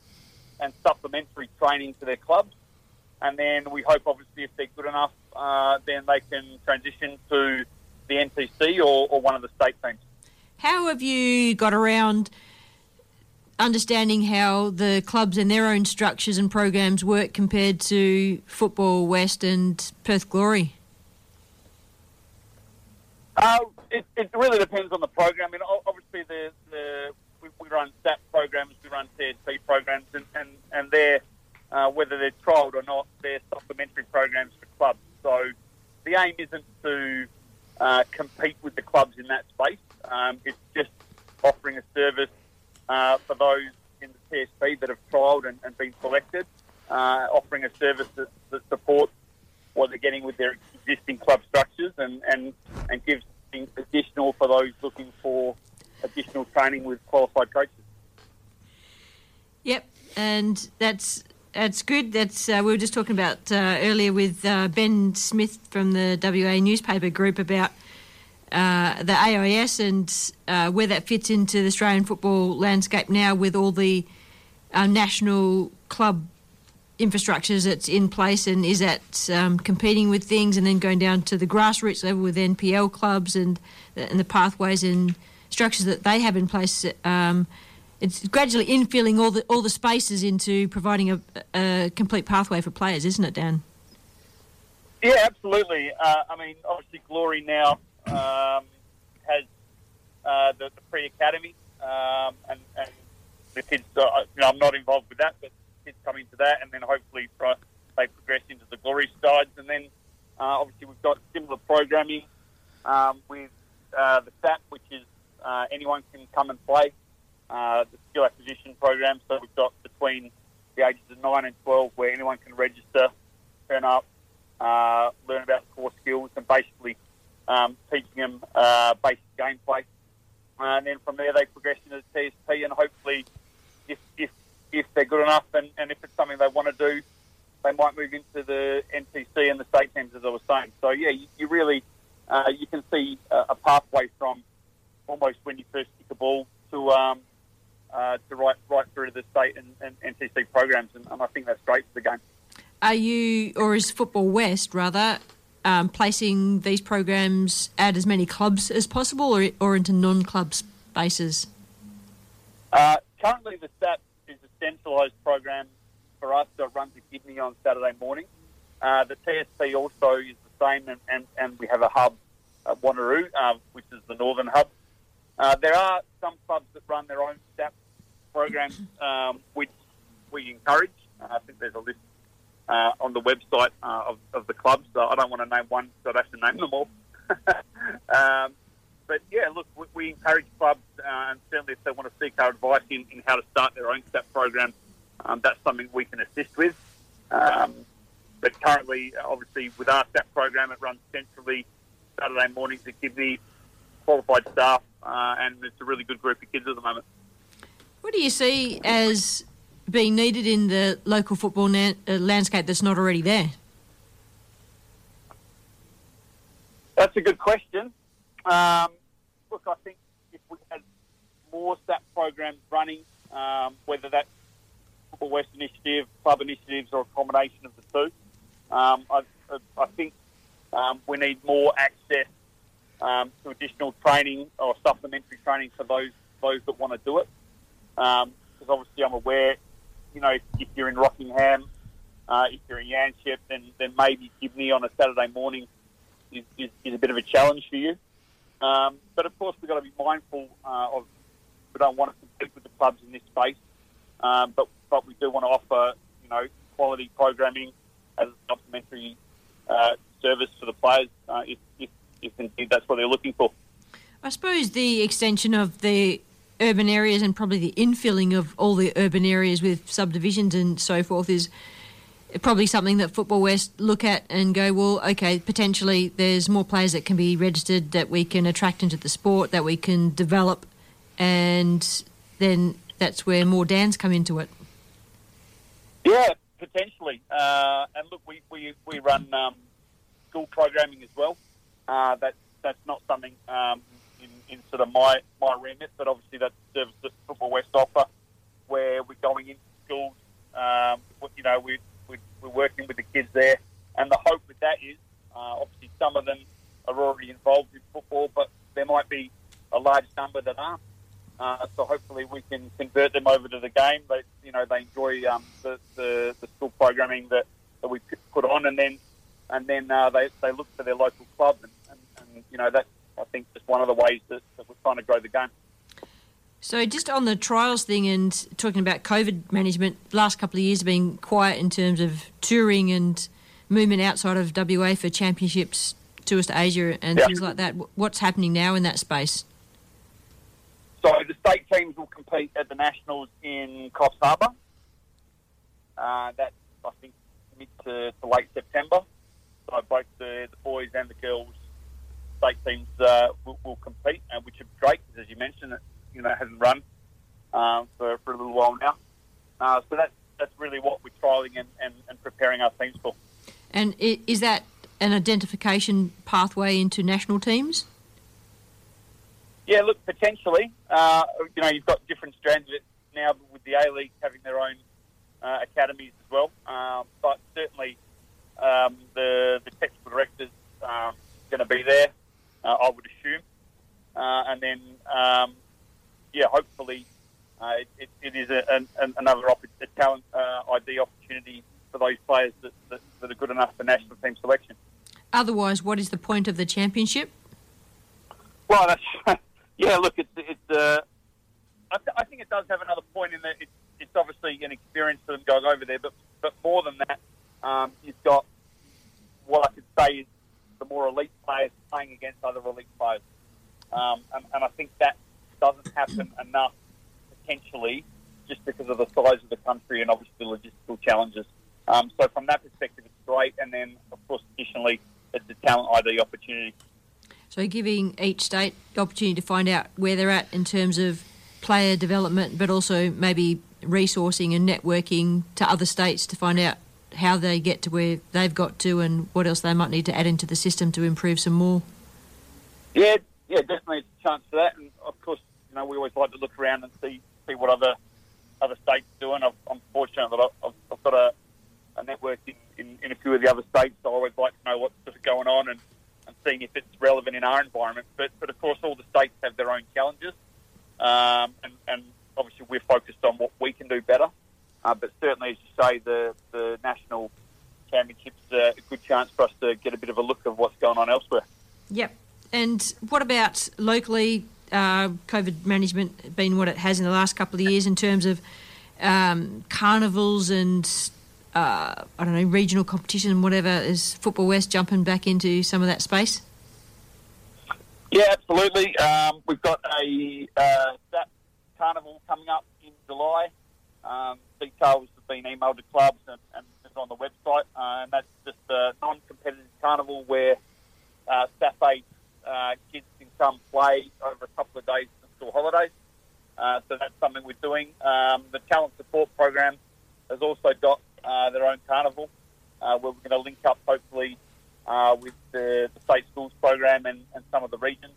and supplementary training to their clubs. And then we hope, obviously, if they're good enough, uh, then they can transition to the NTC or, or one of the state teams. How have you got around understanding how the clubs and their own structures and programs work compared to Football West and Perth Glory? Uh, it, it really depends on the program. I mean, obviously, the, the we, we run SAP programs, we run TSP programs, and, and, and they're, uh, whether they're trialled or not, they're supplementary programs for clubs. So the aim isn't to uh, compete with the clubs in that space. Um, it's just offering a service uh, for those in the TSP that have trialled and, and been selected, uh, offering a service that, that supports what they're getting with their existing club structures and, and, and gives additional for those looking for additional training with qualified coaches. Yep, and that's that's good. That's uh, we were just talking about uh, earlier with uh, Ben Smith from the WA newspaper group about uh, the AIS and uh, where that fits into the Australian football landscape now with all the uh, national club infrastructures that's in place and is that um, competing with things and then going down to the grassroots level with NPL clubs and and the pathways and structures that they have in place. Um, it's gradually infilling all the all the spaces into providing a, a complete pathway for players, isn't it, Dan? Yeah, absolutely. Uh, I mean, obviously, Glory now um, has uh, the, the pre-academy, um, and, and the kids. Uh, you know, I'm not involved with that, but kids come into that, and then hopefully they progress into the Glory sides, and then uh, obviously we've got similar programming um, with uh, the SAT, which is uh, anyone can come and play. Uh, the skill acquisition program. So we've got between the ages of 9 and 12 where anyone can register, turn up, uh, learn about core skills and basically um, teaching them uh, basic gameplay. and then from there they progress into the TSP and hopefully if, if, if they're good enough and, and if it's something they want to do, they might move into the NTC and the state teams as I was saying. So yeah, you, you really, uh, you can see a, a pathway from almost when you first kick a ball to um, uh, to right right through to the state and, and NTC programs, and, and I think that's great for the game. Are you, or is Football West rather, um, placing these programs at as many clubs as possible, or or into non-club spaces? Uh, currently, the STAT is a centralised program for us that runs at Gibney on Saturday morning. Uh, the TSP also is the same, and, and, and we have a hub at Wanneroo, uh, which is the northern hub. Uh, there are some clubs that run their own STAT programs, um, which we encourage. Uh, I think there's a list uh, on the website uh, of, of the clubs. So I don't want to name one, so I'd have to name them all. um, but yeah, look, we, we encourage clubs, uh, and certainly if they want to seek our advice in, in how to start their own STAT program, um, that's something we can assist with. Um, but currently, obviously, with our STAT program, it runs centrally Saturday mornings at Gibney, qualified staff, uh, and it's a really good group of kids at the moment. What do you see as being needed in the local football na- uh, landscape that's not already there? That's a good question. Um, look, I think if we had more STAT programs running, um, whether that's Football West Initiative, club initiatives, or a combination of the two, um, I, I think um, we need more access um, to additional training or supplementary training for those those that want to do it. Because obviously, I'm aware, you know, if, if you're in Rockingham, uh, if you're in Yanchep, then then maybe Gibney on a Saturday morning is, is, is a bit of a challenge for you. Um, but of course, we've got to be mindful uh, of we don't want to compete with the clubs in this space, um, but but we do want to offer you know quality programming as a supplementary uh, service for the players uh, if, if, if indeed that's what they're looking for. I suppose the extension of the urban areas and probably the infilling of all the urban areas with subdivisions and so forth is probably something that Football West look at and go, well, okay, potentially there's more players that can be registered that we can attract into the sport, that we can develop, and then that's where more Dans come into it. Yeah, potentially. Uh, and look, we, we, we run um, school programming as well. Uh, that, that's not something um, in, sort of my, my remit, but obviously that's the service that Football West offer, where we're going into schools. Um, you know, we, we, we're working with the kids there, and the hope with that is, uh, obviously, some of them are already involved in football, but there might be a large number that aren't. Uh, so hopefully we can convert them over to the game. They, you know, they enjoy um, the, the, the school programming that, that we put on, and then and then uh, they, they look for their local club, and, and, and you know that's I think just one of the ways that, that we're trying to grow the game. So, just on the trials thing and talking about COVID management, last couple of years have been quiet in terms of touring and movement outside of WA for championships, tours to Asia, and Yeah. things like that. What's happening now in that space? So the state teams will compete at the nationals in Coffs Harbour. Uh, that's I think mid to, to late September. So both the, the boys and the girls state teams uh, will, will compete, and which is great because, as you mentioned, it you know hasn't run um, for, for a little while now. Uh, so that's that's really what we're trialing and, and, and preparing our teams for. And is that an identification pathway into national teams? Yeah, look, potentially. Uh, you know, you've got different strands of it now with the A League having their own uh, academies as well. Um, but certainly, um, the the technical directors um, going to be there, uh, I would assume. Uh, and then, um, yeah, hopefully, uh, it, it, it is a, an, an, another opp- a talent uh, ID opportunity for those players that, that, that are good enough for national team selection. Otherwise, what is the point of the championship? Well, that's yeah. Look, it's it's. Uh, I, th- I think it does have another point in that it's, it's obviously an experience for them going over there, but but more than that, um, you've got what I could say is the more elite players playing against other elite players, um, and, and I think that doesn't happen enough potentially just because of the size of the country and obviously the logistical challenges. Um, so from that perspective, it's great, and then of course additionally, it's a talent ID opportunity. So, giving each state the opportunity to find out where they're at in terms of player development, but also maybe resourcing and networking to other states to find out how they get to where they've got to and what else they might need to add into the system to improve some more. Yeah, yeah, definitely a chance for that. And of course, you know, we always like to look around and see see what other other states are doing. I've, I'm fortunate that I've, I've got a, a network in, in, in a few of the other states, so I always like to know what's going on and, and seeing if it's relevant in our environment. But but of course, all the states have their own challenges, um, and, and obviously we're focused on what we can do better. Uh, but certainly, as you say, the the national championships are a good chance for us to get a bit of a look of what's going on elsewhere. Yep. And what about locally? Uh, COVID management been what it has in the last couple of years in terms of um, carnivals and uh, I don't know regional competition and whatever. Is Football West jumping back into some of that space? Yeah, absolutely. Um, we've got a uh, that carnival coming up in July. Um, details have been emailed to clubs and, and it's on the website. Uh, and that's just a non-competitive carnival where uh, staff uh, kids can come play over a couple of days in school holidays. Uh, so that's something we're doing. Um, the talent support program has also got uh, their own carnival uh, where we're going to link up hopefully uh, with the, the state schools program and, and some of the regions.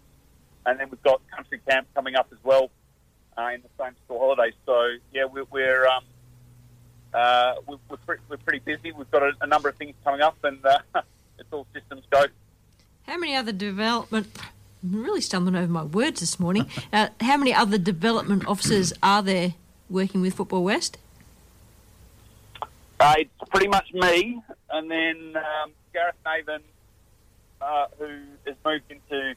And then we've got country camp coming up as well uh, in the same school holidays. So yeah, we're, we're um, uh, we're, we're, pretty, we're pretty busy. We've got a, a number of things coming up, and uh, it's all systems go. How many other development? I'm really stumbling over my words this morning. Uh, how many other development officers are there working with Football West? Uh, it's pretty much me, and then um, Gareth Naven, uh, who has moved into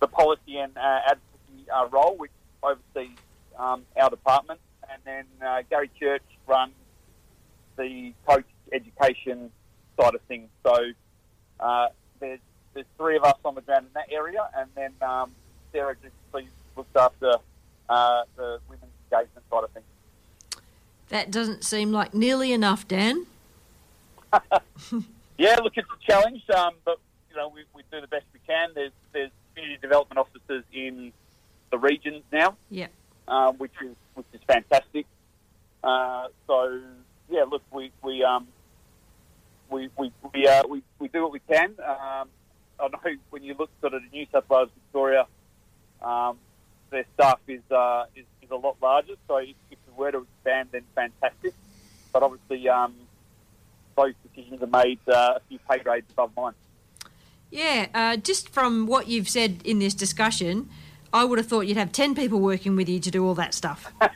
the policy and uh, advocacy uh, role, which oversees um, our department, and then uh, Gary Church runs the coach education side of things. So uh, there's there's three of us on the ground in that area, and then um, Sarah just looks after uh, the women's engagement side of things. That doesn't seem like nearly enough, Dan. Yeah, look, it's a challenge, um, but you know we, we do the best we can. There's there's community development officers in the regions now, Yeah. um, which is which is fantastic. Uh, so yeah, look, we we um, we we we, uh, we we do what we can. Um, I know when you look sort of New South Wales, Victoria, um, their staff is, uh, is is a lot larger. So if, if we were to expand, then fantastic. But obviously, um, those decisions are made uh, a few pay grades above mine. Yeah, uh, just from what you've said in this discussion, I would have thought you'd have 10 people working with you to do all that stuff.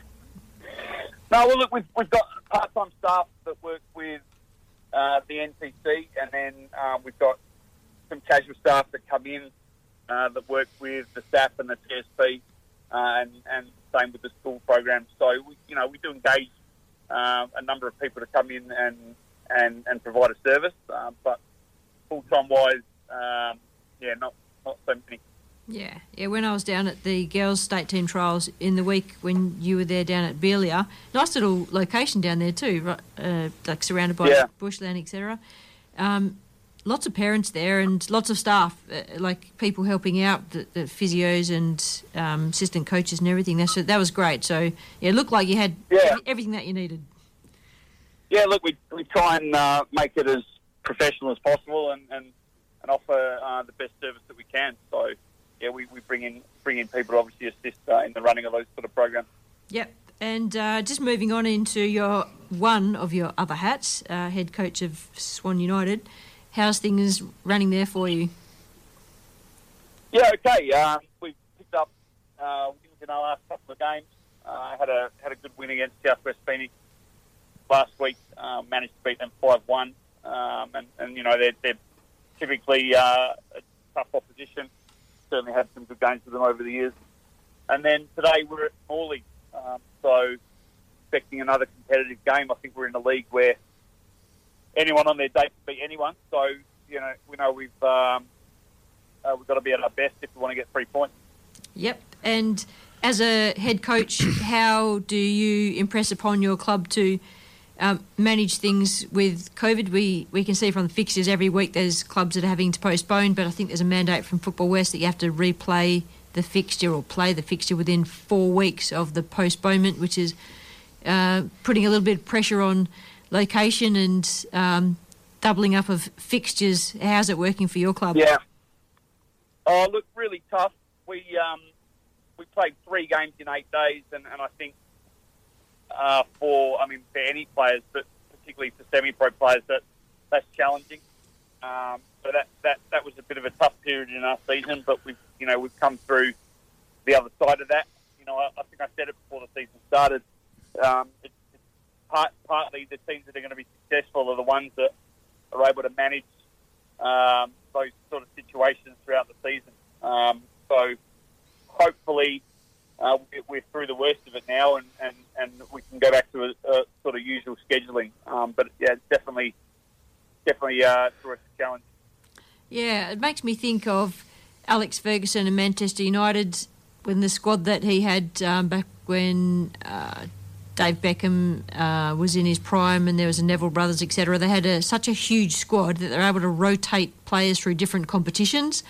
No, well, look, we've, we've got part-time staff that work with uh, the NTC, and then um, we've got some casual staff that come in uh, that work with the staff and the TSP, uh, and, and same with the school program. So, we, you know, we do engage um, a number of people to come in and, and, and provide a service, um, but full-time wise, um, yeah, not, not so many. Yeah, yeah. When I was down at the girls' state team trials in the week when you were there down at Belia, nice little location down there too, right, uh, like surrounded by Yeah. bushland, etc. Um, lots of parents there and lots of staff, uh, like people helping out, the, the physios and um, assistant coaches and everything. That's, that was great. So yeah, it looked like you had Yeah. everything that you needed. Yeah, look, we, we try and uh, make it as professional as possible and, and, and offer uh, the best service that we can. So, yeah, we, we bring in bring in people to obviously assist uh, in the running of those sort of programs. Yep. And uh, just moving on into your one of your other hats, uh, head coach of Swan United. How's things running there for you? Yeah, okay. Um, we picked up uh, wins in our last couple of games. Uh, had a had a good win against Southwest Phoenix last week. Um, managed to beat them five one, um, and, and you know they're, they're typically uh, a tough opposition. Certainly had some good games with them over the years. And then today we're at Morley, um, so expecting another competitive game. I think we're in a league where anyone on their day can beat anyone. So you know we know we've um, uh, we've got to be at our best if we want to get three points. Yep. And as a head coach, how do you impress upon your club to um, manage things with COVID? We we can see from the fixtures every week there's clubs that are having to postpone, but I think there's a mandate from Football West that you have to replay the fixture or play the fixture within four weeks of the postponement, which is uh, putting a little bit of pressure on location and um, doubling up of fixtures. How's it working for your club? Yeah. Oh, look, really tough. We um, we played three games in eight days, and, and I think uh, for I mean for any players, but particularly for semi-pro players, that that's challenging. Um, so that, that that was a bit of a tough period in our season, but we've you know we've come through the other side of that. You know, I, I think I said it before the season started. Um, it's, it's part, partly the teams that are going to be successful are the ones that are able to manage um, those sort of situations throughout the season. Um, so hopefully uh, we- we're through the worst of it now, and, and, and we can go back to a, a sort of usual scheduling. Um, but yeah, definitely definitely uh, a challenge. Yeah, it makes me think of Alex Ferguson and Manchester United when the squad that he had um, back when uh, Dave Beckham uh, was in his prime and there was a Neville Brothers, etc. They had a, such a huge squad that they're able to rotate players through different competitions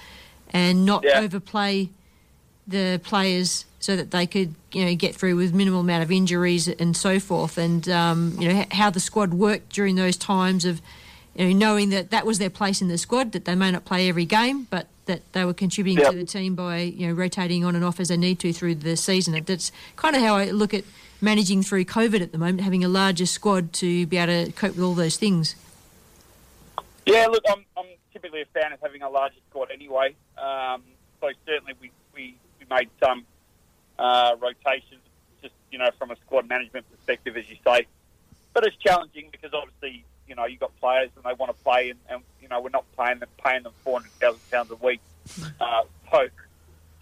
and not Yeah. overplay the players so that they could you know get through with minimal amount of injuries and so forth and um, you know how the squad worked during those times of you know knowing that that was their place in the squad that they may not play every game but that they were contributing Yep. to the team by you know rotating on and off as they need to through the season that's kind of how I look at managing through COVID at the moment having a larger squad to be able to cope with all those things Yeah, look, I'm, I'm typically a fan of having a larger squad anyway. Um, so certainly we, made some uh, rotations, just you know, from a squad management perspective, as you say. But it's challenging because obviously, you know, you've got players and they want to play, and, and you know, we're not paying them paying them four hundred thousand pounds a week. Uh, so,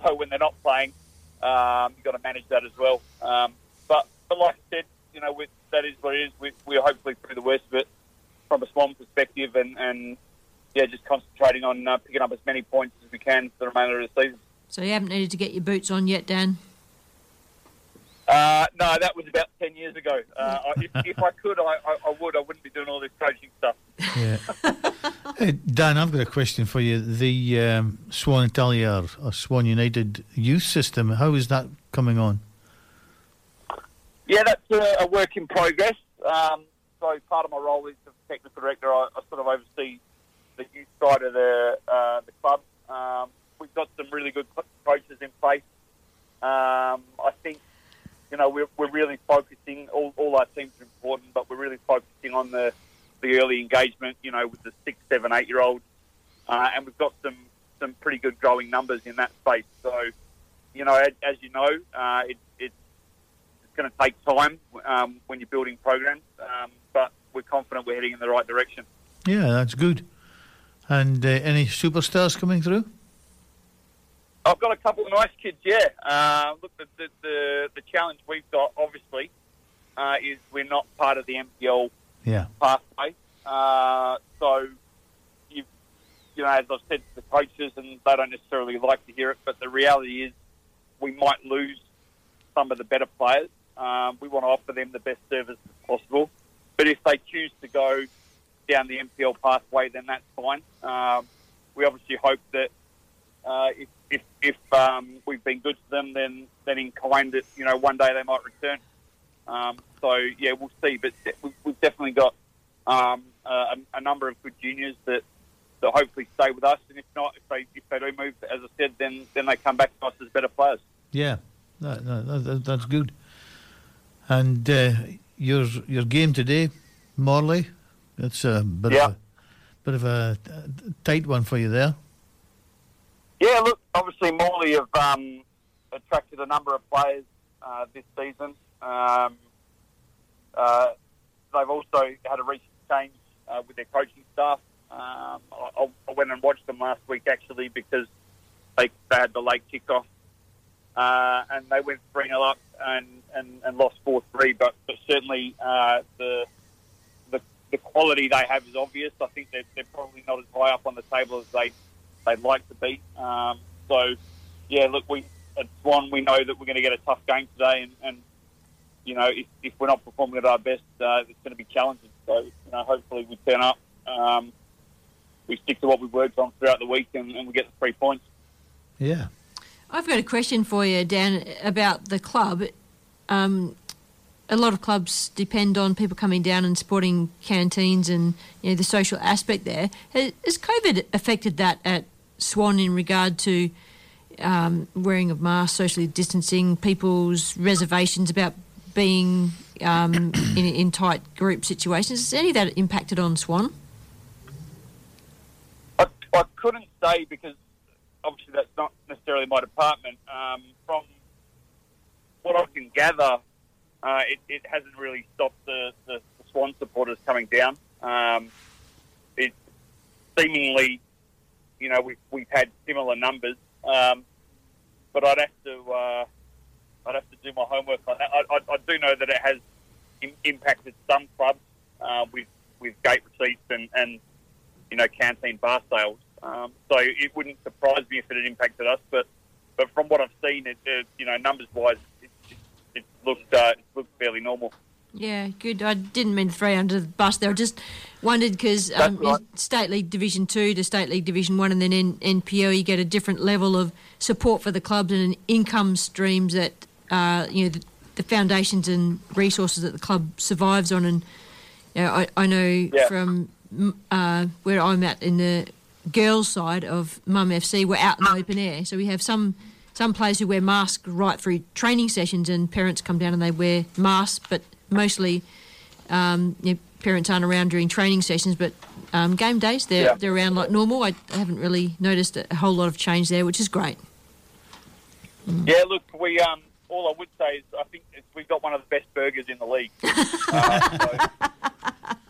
so when they're not playing, um, you've got to manage that as well. Um, but but like I said, you know, with, that is what it is. We, we're hopefully through the worst of it from a Swan perspective, and, and yeah, just concentrating on uh, picking up as many points as we can for the remainder of the season. So you haven't needed to get your boots on yet, Dan. Uh, no, that was about 10 years ago. Uh, if, if I could, I, I, I would. I wouldn't be doing all this coaching stuff. Yeah. Hey, Dan, I've got a question for you. The um, Swan Italia or Swan United youth system, how is that coming on? Yeah, that's a, a work in progress. Um, so part of my role is as technical director. I, I sort of oversee the youth side of the uh, the club. Um, we've got some really good coaches in place. Um, I think you know we're, we're really focusing. All, all our teams are important, but we're really focusing on the the early engagement. You know, with the six, seven, eight year olds, uh, and we've got some some pretty good growing numbers in that space. So, you know, as, as you know, uh, it, it's it's going to take time um, when you're building programs, um, but we're confident we're heading in the right direction. Yeah, that's good. And uh, any superstars coming through? I've got a couple of nice kids, yeah. Uh, look, the, the, the, the challenge we've got, obviously, uh, is we're not part of the NPL Yeah. pathway. Uh, so, you you know, as I've said to the coaches, and they don't necessarily like to hear it, but the reality is we might lose some of the better players. Um, we want to offer them the best service possible. But if they choose to go down the NPL pathway, then that's fine. Um, we obviously hope that uh, if if, if um, we've been good to them, then then in kind that you know one day they might return. Um, so yeah, we'll see. But we've, we've definitely got um, a, a number of good juniors that that hopefully stay with us. And if not, if they if they do move, as I said, then then they come back to us as better players. Yeah, that, that, that, that's good. And uh, your your game today, Morley, it's a bit Yeah. of a bit of a tight one for you there. Yeah, look, obviously Morley have um, attracted a number of players uh, this season. Um, uh, they've also had a recent change uh, with their coaching staff. Um, I, I went and watched them last week actually because they, they had the late kickoff uh, and they went 3 0 up and, and, and lost 4 3. But, but certainly uh, the, the the quality they have is obvious. I think they're, they're probably not as high up on the table as they they'd like to be. Um, so, yeah, look, we at Swan we know that we're going to get a tough game today, and, and you know if, if we're not performing at our best, uh, it's going to be challenging. So, you know, hopefully we turn up, um, we stick to what we've worked on throughout the week, and, and we get the three points. Yeah. I've got a question for you, Dan, about the club. Um, a lot of clubs depend on people coming down and supporting canteens and you know the social aspect there. Has, has COVID affected that at Swan in regard to um, wearing of masks, socially distancing, people's reservations about being um, in, in tight group situations? Has any of that impacted on Swan? I, I couldn't say because obviously that's not necessarily my department. Um, from what I can gather, uh, it, it hasn't really stopped the, the, the Swan supporters coming down. Um, it seemingly, you know, we've, we've had similar numbers, um, but I'd have to uh, I'd have to do my homework on that. I, I, I do know that it has Im- impacted some clubs uh, with with gate receipts and, and you know canteen bar sales. Um, so it wouldn't surprise me if it had impacted us, but but from what I've seen, it, it you know numbers wise, it, it, it looked uh, it looked fairly normal. Yeah, good. I didn't mean to throw you under the bus there. I just wondered because um, right. State League Division 2 to State League Division 1 and then in NPL, you get a different level of support for the clubs and an income streams that, uh, you know, the, the foundations and resources that the club survives on. And, you know, I, I know Yeah. from uh, where I'm at in the girls' side of Mum FC, we're out in the open air. So we have some some players who wear masks right through training sessions, and parents come down and they wear masks, but mostly um, you know, parents aren't around during training sessions, but um, game days they're Yeah. they're around like normal. I, I haven't really noticed a whole lot of change there, which is great. Yeah, look, we um, all I would say is I think it's, we've got one of the best burgers in the league. uh, so,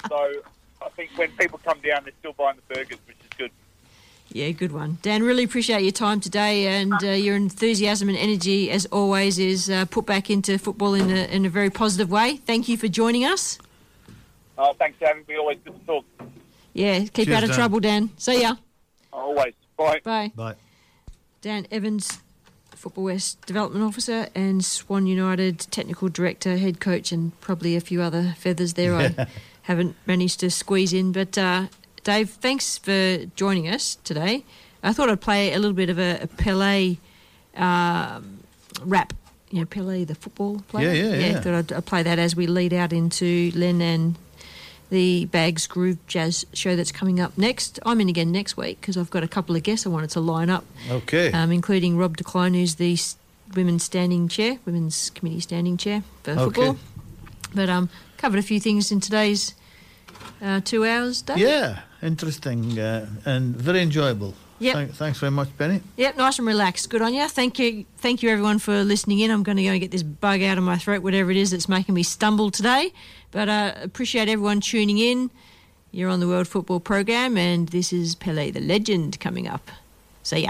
so I think when people come down, they're still buying the burgers, which. Yeah, good one, Dan. Really appreciate your time today, and uh, your enthusiasm and energy, as always, is uh, put back into football in a, in a very positive way. Thank you for joining us. Uh, thanks for having me. Always good to talk. Yeah, keep Cheers, out of Dan. trouble, Dan. See ya. Always. Bye. Bye. Bye. Dan Evans, Football West Development Officer, and Swan United Technical Director, Head Coach, and probably a few other feathers there I haven't managed to squeeze in. But uh, Dave, thanks for joining us today. I thought I'd play a little bit of a, a Pele um, rap. You know, Pele, the football player. Yeah, yeah, yeah. thought I'd, I'd play that as we lead out into Len and the Bags Groove Jazz show that's coming up next. I'm in again next week because I've got a couple of guests I wanted to line up, Okay. um, including Rob Decline, who's the women's standing chair, women's committee standing chair for Okay. football. But um, covered a few things in today's uh, two hours, Dave. yeah, interesting uh, and very enjoyable. Yep. Thank- thanks very much, Penny. Yep, nice and relaxed. Good on you. Thank you, thank you everyone for listening in. I'm going to go and get this bug out of my throat, whatever it is that's making me stumble today. But uh, appreciate everyone tuning in. You're on the World Football Program, and this is Pele the Legend coming up. See ya.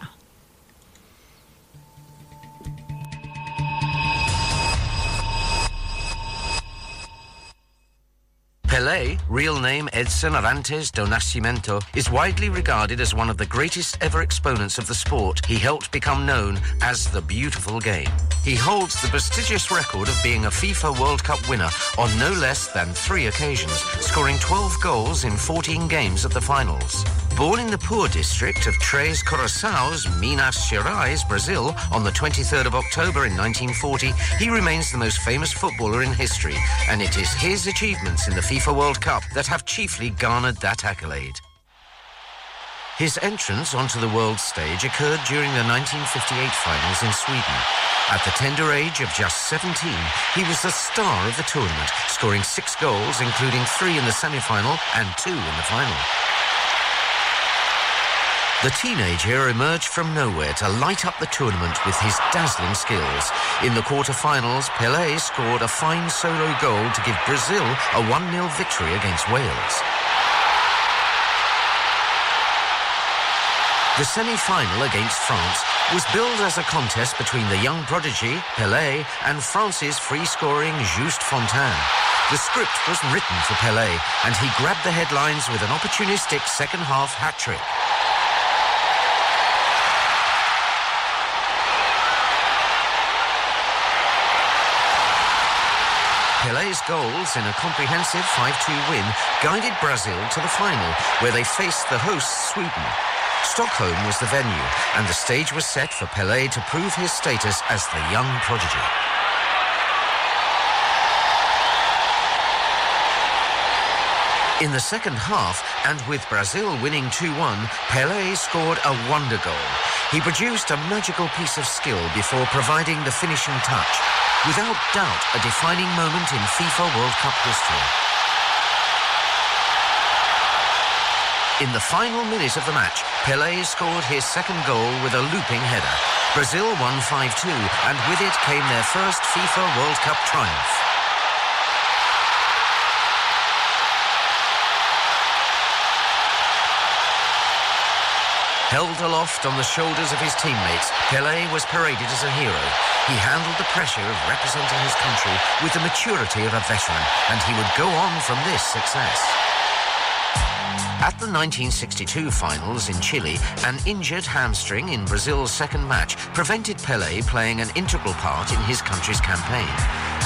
Pelé, real name Edson Arantes do Nascimento, is widely regarded as one of the greatest ever exponents of the sport. He helped become known as the beautiful game. He holds the prestigious record of being a FIFA World Cup winner on no less than three occasions, scoring 12 goals in 14 games at the finals. Born in the poor district of Três Corações, Minas Gerais, Brazil, on the 23rd of October in 1940, he remains the most famous footballer in history, and it is his achievements in the FIFA World Cup that have chiefly garnered that accolade. His entrance onto the world stage occurred during the 1958 finals in Sweden. At the tender age of just 17, he was the star of the tournament, scoring six goals, including three in the semi-final and two in the final. The teenager emerged from nowhere to light up the tournament with his dazzling skills. In the quarter-finals, Pelé scored a fine solo goal to give Brazil a 1-0 victory against Wales. The semi-final against France was billed as a contest between the young prodigy, Pelé, and France's free-scoring Just Fontaine. The script was written for Pelé, and he grabbed the headlines with an opportunistic second-half hat-trick. Pelé's goals in a comprehensive 5-2 win guided Brazil to the final, where they faced the hosts Sweden. Stockholm was the venue, and the stage was set for Pelé to prove his status as the young prodigy. In the second half, and with Brazil winning 2-1, Pelé scored a wonder goal. He produced a magical piece of skill before providing the finishing touch. Without doubt, a defining moment in FIFA World Cup history. In the final minute of the match, Pelé scored his second goal with a looping header. Brazil won 5-2, and with it came their first FIFA World Cup triumph. Held aloft on the shoulders of his teammates, Pelé was paraded as a hero. He handled the pressure of representing his country with the maturity of a veteran, and he would go on from this success. At the 1962 finals in Chile, an injured hamstring in Brazil's second match prevented Pelé playing an integral part in his country's campaign.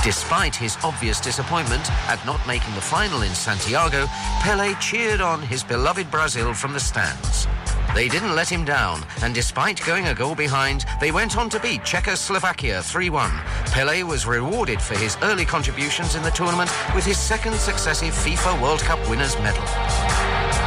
Despite his obvious disappointment at not making the final in Santiago, Pelé cheered on his beloved Brazil from the stands. They didn't let him down, and despite going a goal behind, they went on to beat Czechoslovakia 3-1. Pelé was rewarded for his early contributions in the tournament with his second successive FIFA World Cup winners' medal.